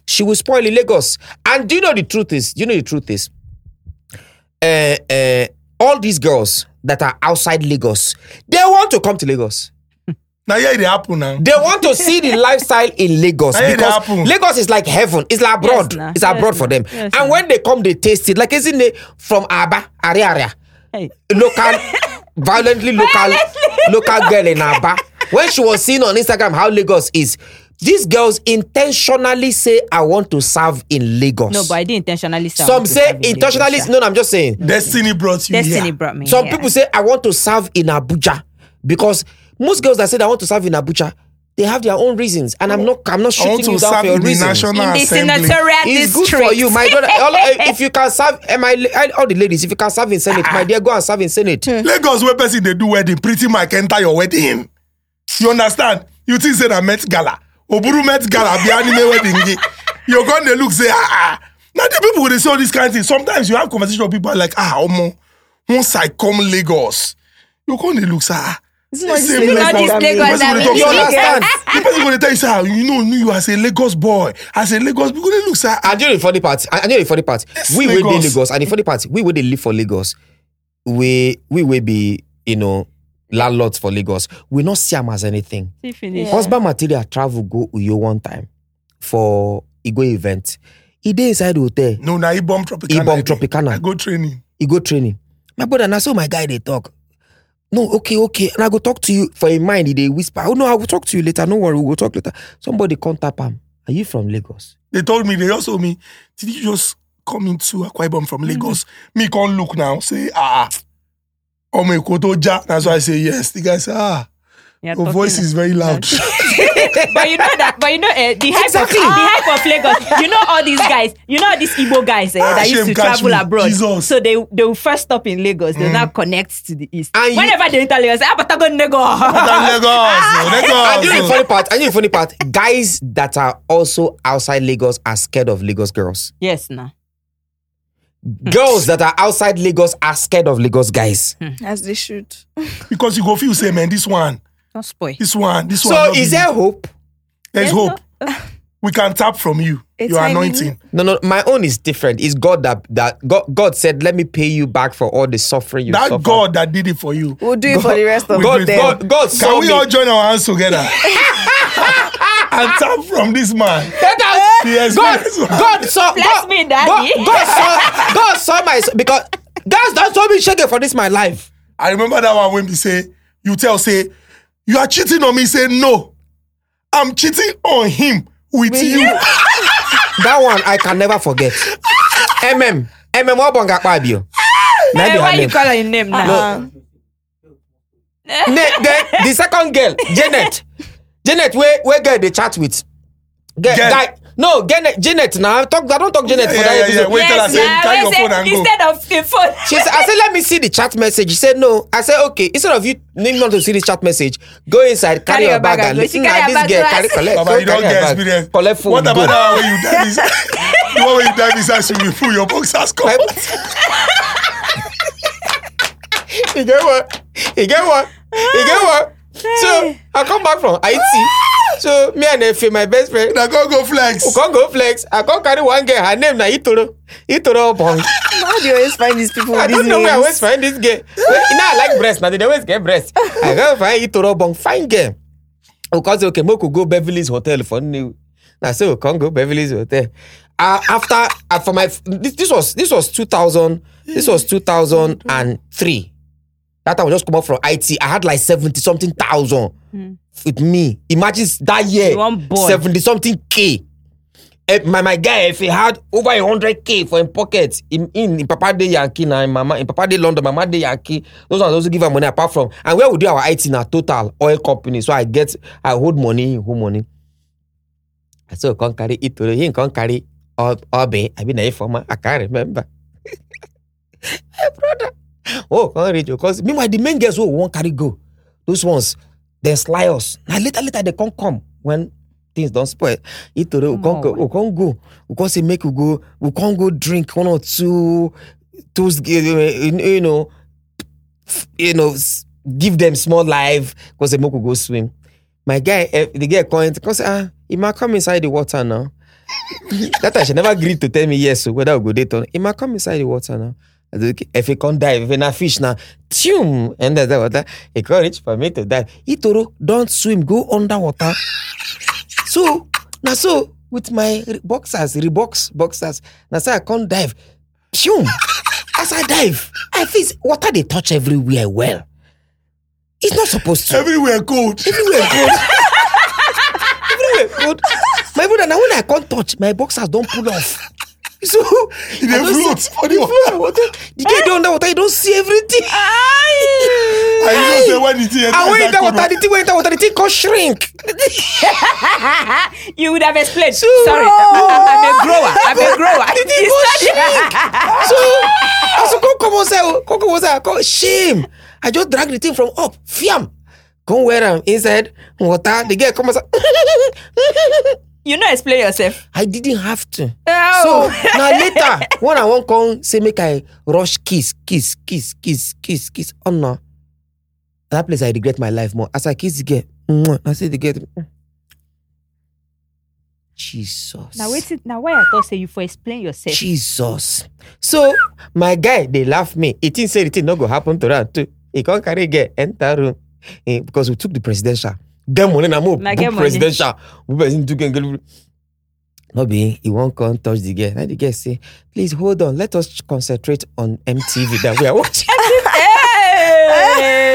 She will spoil in Lagos. And do you know the truth is? Do you know the truth is? Uh, uh, all these girls that are outside Lagos, they want to come to Lagos. Now yeah, it happen now. They want to see the lifestyle in Lagos because happen. Lagos is like heaven. It's like abroad. nah. It's abroad Yes, for them. Yes, and nah. when they come, they taste it. Like isn't it from Aba, area area, Hey. local, violently local, local girl in Aba. When she was seeing on Instagram how Lagos is, these girls intentionally say, "I want to serve in Lagos." No, but I didn't intentionally say Some say serve in intentionally. Lagos, No, no, I'm just saying. Destiny brought you Destiny here. brought me. Some here. people say I want to serve in Abuja because most girls that say they want to serve in Abuja, they have their own reasons, and I'm not. I'm not I want shooting to you down serve for your in the reasons. National in the Assembly. senatorial It's district. good for you, my brother. All, if you can serve, eh, my eh, all the ladies, if you can serve in Senate, my dear, go and serve in Senate. Lagos where person they do wedding, pretty mic enter your wedding. You understand? You think say na Met Gala. Oburu Met Gala be anime wedding. gi. You go they look say ah ah. Now the people they say all this kind of thing. Sometimes you have conversation with people like ah omo, once I come Lagos, you go they look say ah. Same Lagos Lagos. dey talk You understand? The person go dey tell you say ah, you know me you as a Lagos boy, as a Lagos people they look say ah. And you know the funny part. And you know the funny part. Yes, we will be Lagos. Lagos, and the funny part, we will they live for Lagos. We we will be, you know, landlords for Lagos. We not see them as anything. See, finish. Husband material travel go Uyo one time for Igo event. He day inside hotel. No, na Ibom Tropicana. Ibom I dey. Tropicana. I go training. He go training. My brother, now so my guy they talk. No, okay, okay. And I go talk to you for a mind. He they whisper. Oh no, I will talk to you later. No worry, we will talk later. Somebody contact him. Are you from Lagos? They told me, they also told me, did you just come into Akwa Ibom from Lagos? Me can't look now, say, ah, oh my koto ja. That's why I say yes. The guy say, ah, You're Your talking voice is very loud. but you know that, but you know uh, the hype Exactly. of the hype of Lagos. You know all these guys. You know all these Igbo guys uh, Ah, that used to travel me. abroad. Jesus. So they they will first stop in Lagos. They'll now connect to the east. And you- Whenever they enter Lagos, ah, but I go nego. Lagos, oh, And you know the Lagos. funny part, and you know the funny part, guys that are also outside Lagos are scared of Lagos girls. yes, nah. Girls that are outside Lagos are scared of Lagos guys. As they should. Because you go feel say, man, this one, Don't spoil. this one, this one. So not is be- there hope? There's Yes, hope. We can tap from you. It's Your timing. anointing. No, no, my own is different. It's God that that God, God said, "Let me pay you back for all the suffering you That suffered." God that did it for you. We'll do it for the rest of God, them. God, God Can we me. all join our hands together and tap from this man? Get God. God saw. Bless God, me, Daddy. God, God saw. God saw my because guys don't show me shaking for this my life. I remember that one when we say, you tell, say, you are cheating on me. Say, no, I'm cheating on him with you. That one I can never forget. MM, MM, what bonga pabio? Hey, why you call her name now? Uh, the, the second girl, Janet. Janet, where where girl they chat with? Girl, Girl. guy, no, Janet, Janet. Now I talk. I don't talk Janet for Yeah, that yeah, episode. yeah. Wait till I say, nah, carry your phone and go. Instead of the phone. She said, I said, let me see the chat message. She said, no. I said, okay. Instead of you needing not to see the chat message, go inside, carry, your bag, and go. listen. She carry this bag girl to carry us. collect. Baba, go you don't get experience. Collect phone. What go. about that when you dive inside? the one when you dive inside swimming pool, your boxers come. you get what? You get what? You get what? So I come back from IT. So me and Efe, my best friend, Now go go flex. we can't go flex. I can't carry one girl. Her name na Itoro. Itoro Bong. how do you always find these people I don't know where I always find this girl. Well, you know I like breast. Now they always get breast. I gotta find Itoro Bong. Fine girl. Because okay, we could go Beverly's Hotel for new. Now so we can't go Beverly's Hotel. Uh, after uh, for my this, this was this was 2000 this was 2003 that time I just come up from IT I had like 70 something thousand with me imagine that year You want boy. 70 something K Eh, my my guy if he had over a hundred K for him pocket in in, in Papa Day Yankee now in Mama in Papa Day London Mama Day Yankee those ones also give her money apart from and where we do our IT now total oil company so I get I hold money hold money I say, can't carry it to he can't carry all Obe. I mean, former. I can't remember. hey, brother. Oh, can't reach you. Because meanwhile, the main girls who won't carry go, those ones, they sly us. Now later, later they can't come when things don't spoil. It to we go. We can't go. We can't say make we go. We can't go drink one or two. Those you know, you know, give them small life because they make we go swim. My guy, eh, the guy calling, because ah, he might come inside the water now. that time she never agreed to tell me yes, so whether we go date or not. He might come inside the water now. If he can't dive, he not fish tune, and that's the water. He can't reach for me to dive. Itoro, don't swim, go underwater. so, now so, with my boxers, Reeboks boxers, now so I can't dive. Tune. As I dive, I feel water they touch everywhere well. It's not supposed to. Everywhere cold. Everywhere good. Everywhere good. My brother, now when I can't touch, my boxers don't pull off. So They I don't float for the water. water. The guy dey underwater, you don't see everything. And you know say when the thing enter And when you inside enter cold water, the thing when enter water, the thing can shrink. you would have explained. So- Sorry, I'm a grower. I'm a grower. The thing You shrink. So said, come come outside, come come outside. Come shame. I just drag the thing from up. Fiam. Come wear am inside water. The girl come outside. You know, explain yourself. I didn't have to. Oh. So now later, when I won't come say make I rush kiss, kiss, kiss, kiss, kiss, kiss. Oh no. That place I regret my life more. As I kiss the girl, I say the girl. Jesus. now wait. Now why I thought say you for explain yourself. Jesus. So my guy, they laugh me. He think say the thing not go happen to that too. He can't carry girl enter room eh, because we took the presidential. Get money na mo Na book presidential. We person took and get- No be he won't come touch the girl. Now the girl say, please hold on. Let us concentrate on MTV that we are watching.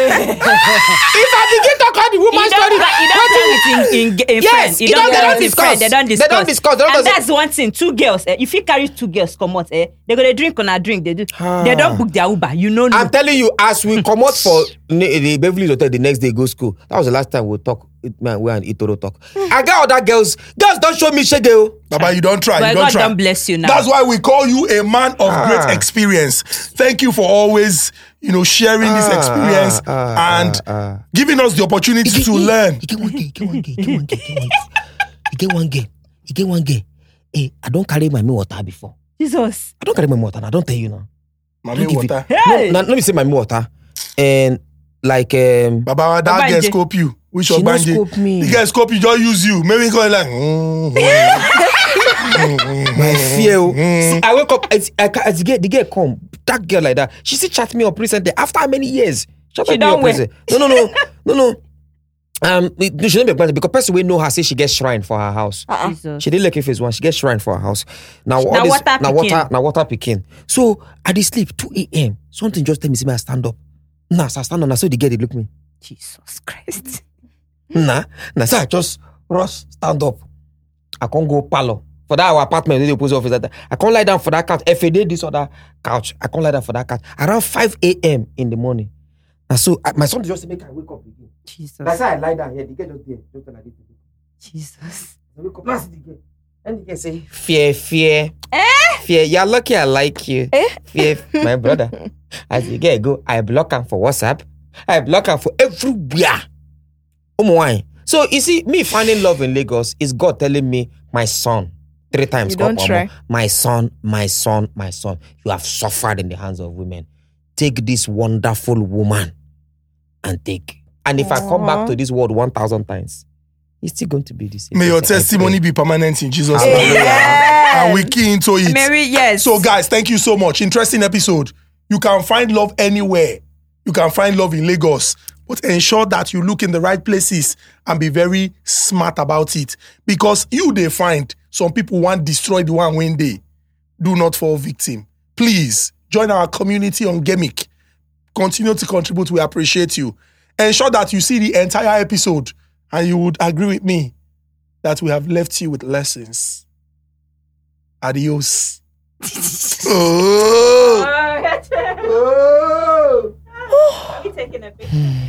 If I begin to call the woman He story, don't, he don't tell it in, in, in Yes, friends. he don't- they tell don't it in discuss. They don't They discuss. don't discuss. They don't and that's one thing. Two girls. Eh, if you carry two girls come out, eh, they gonna drink on a drink. They do. They don't book their Uber. You know. I'm telling you, as we come out for the Beverly Hotel the next day, go school. That was the last time we talk. It- Man, we and Itoro talk. I got other girls. Girls don't show me shege. oh. Baba, you don't try. But you don't God try. don't bless you now. That's why we call you a man of Ah. great experience. Thank you for always, you know, sharing this Ah, experience ah, ah, and ah, ah. giving us the opportunity to learn. You get one girl, you get one girl, you get one girl, you get one girl. You get one girl. Hey, I don't carry my water before. Jesus. I don't carry my water. I don't tell you now. Mommy give it- water. Hey. Now, let me say my water. And like um Baba, that Baba girl Nje. scope you. Which She of no Banje? scope me. The girl scope you, just use you. Maybe call it like. mm, my fear. oh. See, I wake up as, I, ca- as the girl, the girl come, that girl like that. She still chat me up recently after how many years? Chat She me up don't wear. recently. No, no, no, no, no. Um, it- no, she don't be expensive because person we know her say she gets shrine for her house. Jesus. She did like if it's one, she gets shrine for her house. Now all Na this, water now pikin. water, now water picking. So I did sleep 2 a.m. Something just tell me, say, me I stand up. Nah, so I stand on. Now so the girl they look me. Jesus Christ. Nah, nah, so I just rush stand up. I can't go parlor for that our apartment. The post office. That I can't lie down for that couch. If they this other couch, I can't lie down for that couch. Around 5 a.m. in the morning. And so I, my son just make I wake up again. Jesus. That's how I lie down here. The girl just there, just like this. Jesus. I wake up, I see the girl. And the girl say, Fear, fear. Eh? Fear, you're lucky I like you. Eh? Fear, my brother. As the girl go, I block her for WhatsApp. I block her for everywhere. Oh my. So you see, me finding love in Lagos is God telling me, my son, three times. You don't try. Omo, My son, my son, my son. You have suffered in the hands of women. Take this wonderful woman and take. And if I come back to this world 1,000 times, it's still going to be the same. May your testimony be permanent in Jesus' Hallelujah. name. Yes. And we key into it. Mary, yes. So, guys, thank you so much. Interesting episode. You can find love anywhere. You can find love in Lagos, but ensure that you look in the right places and be very smart about it. Because you they find some people want destroy the one when they do not fall victim. Please join our community on Gemic. Continue to contribute. We appreciate you. Ensure that you see the entire episode and you would agree with me that we have left you with lessons. Adios. oh. Oh, Oh. taking a picture.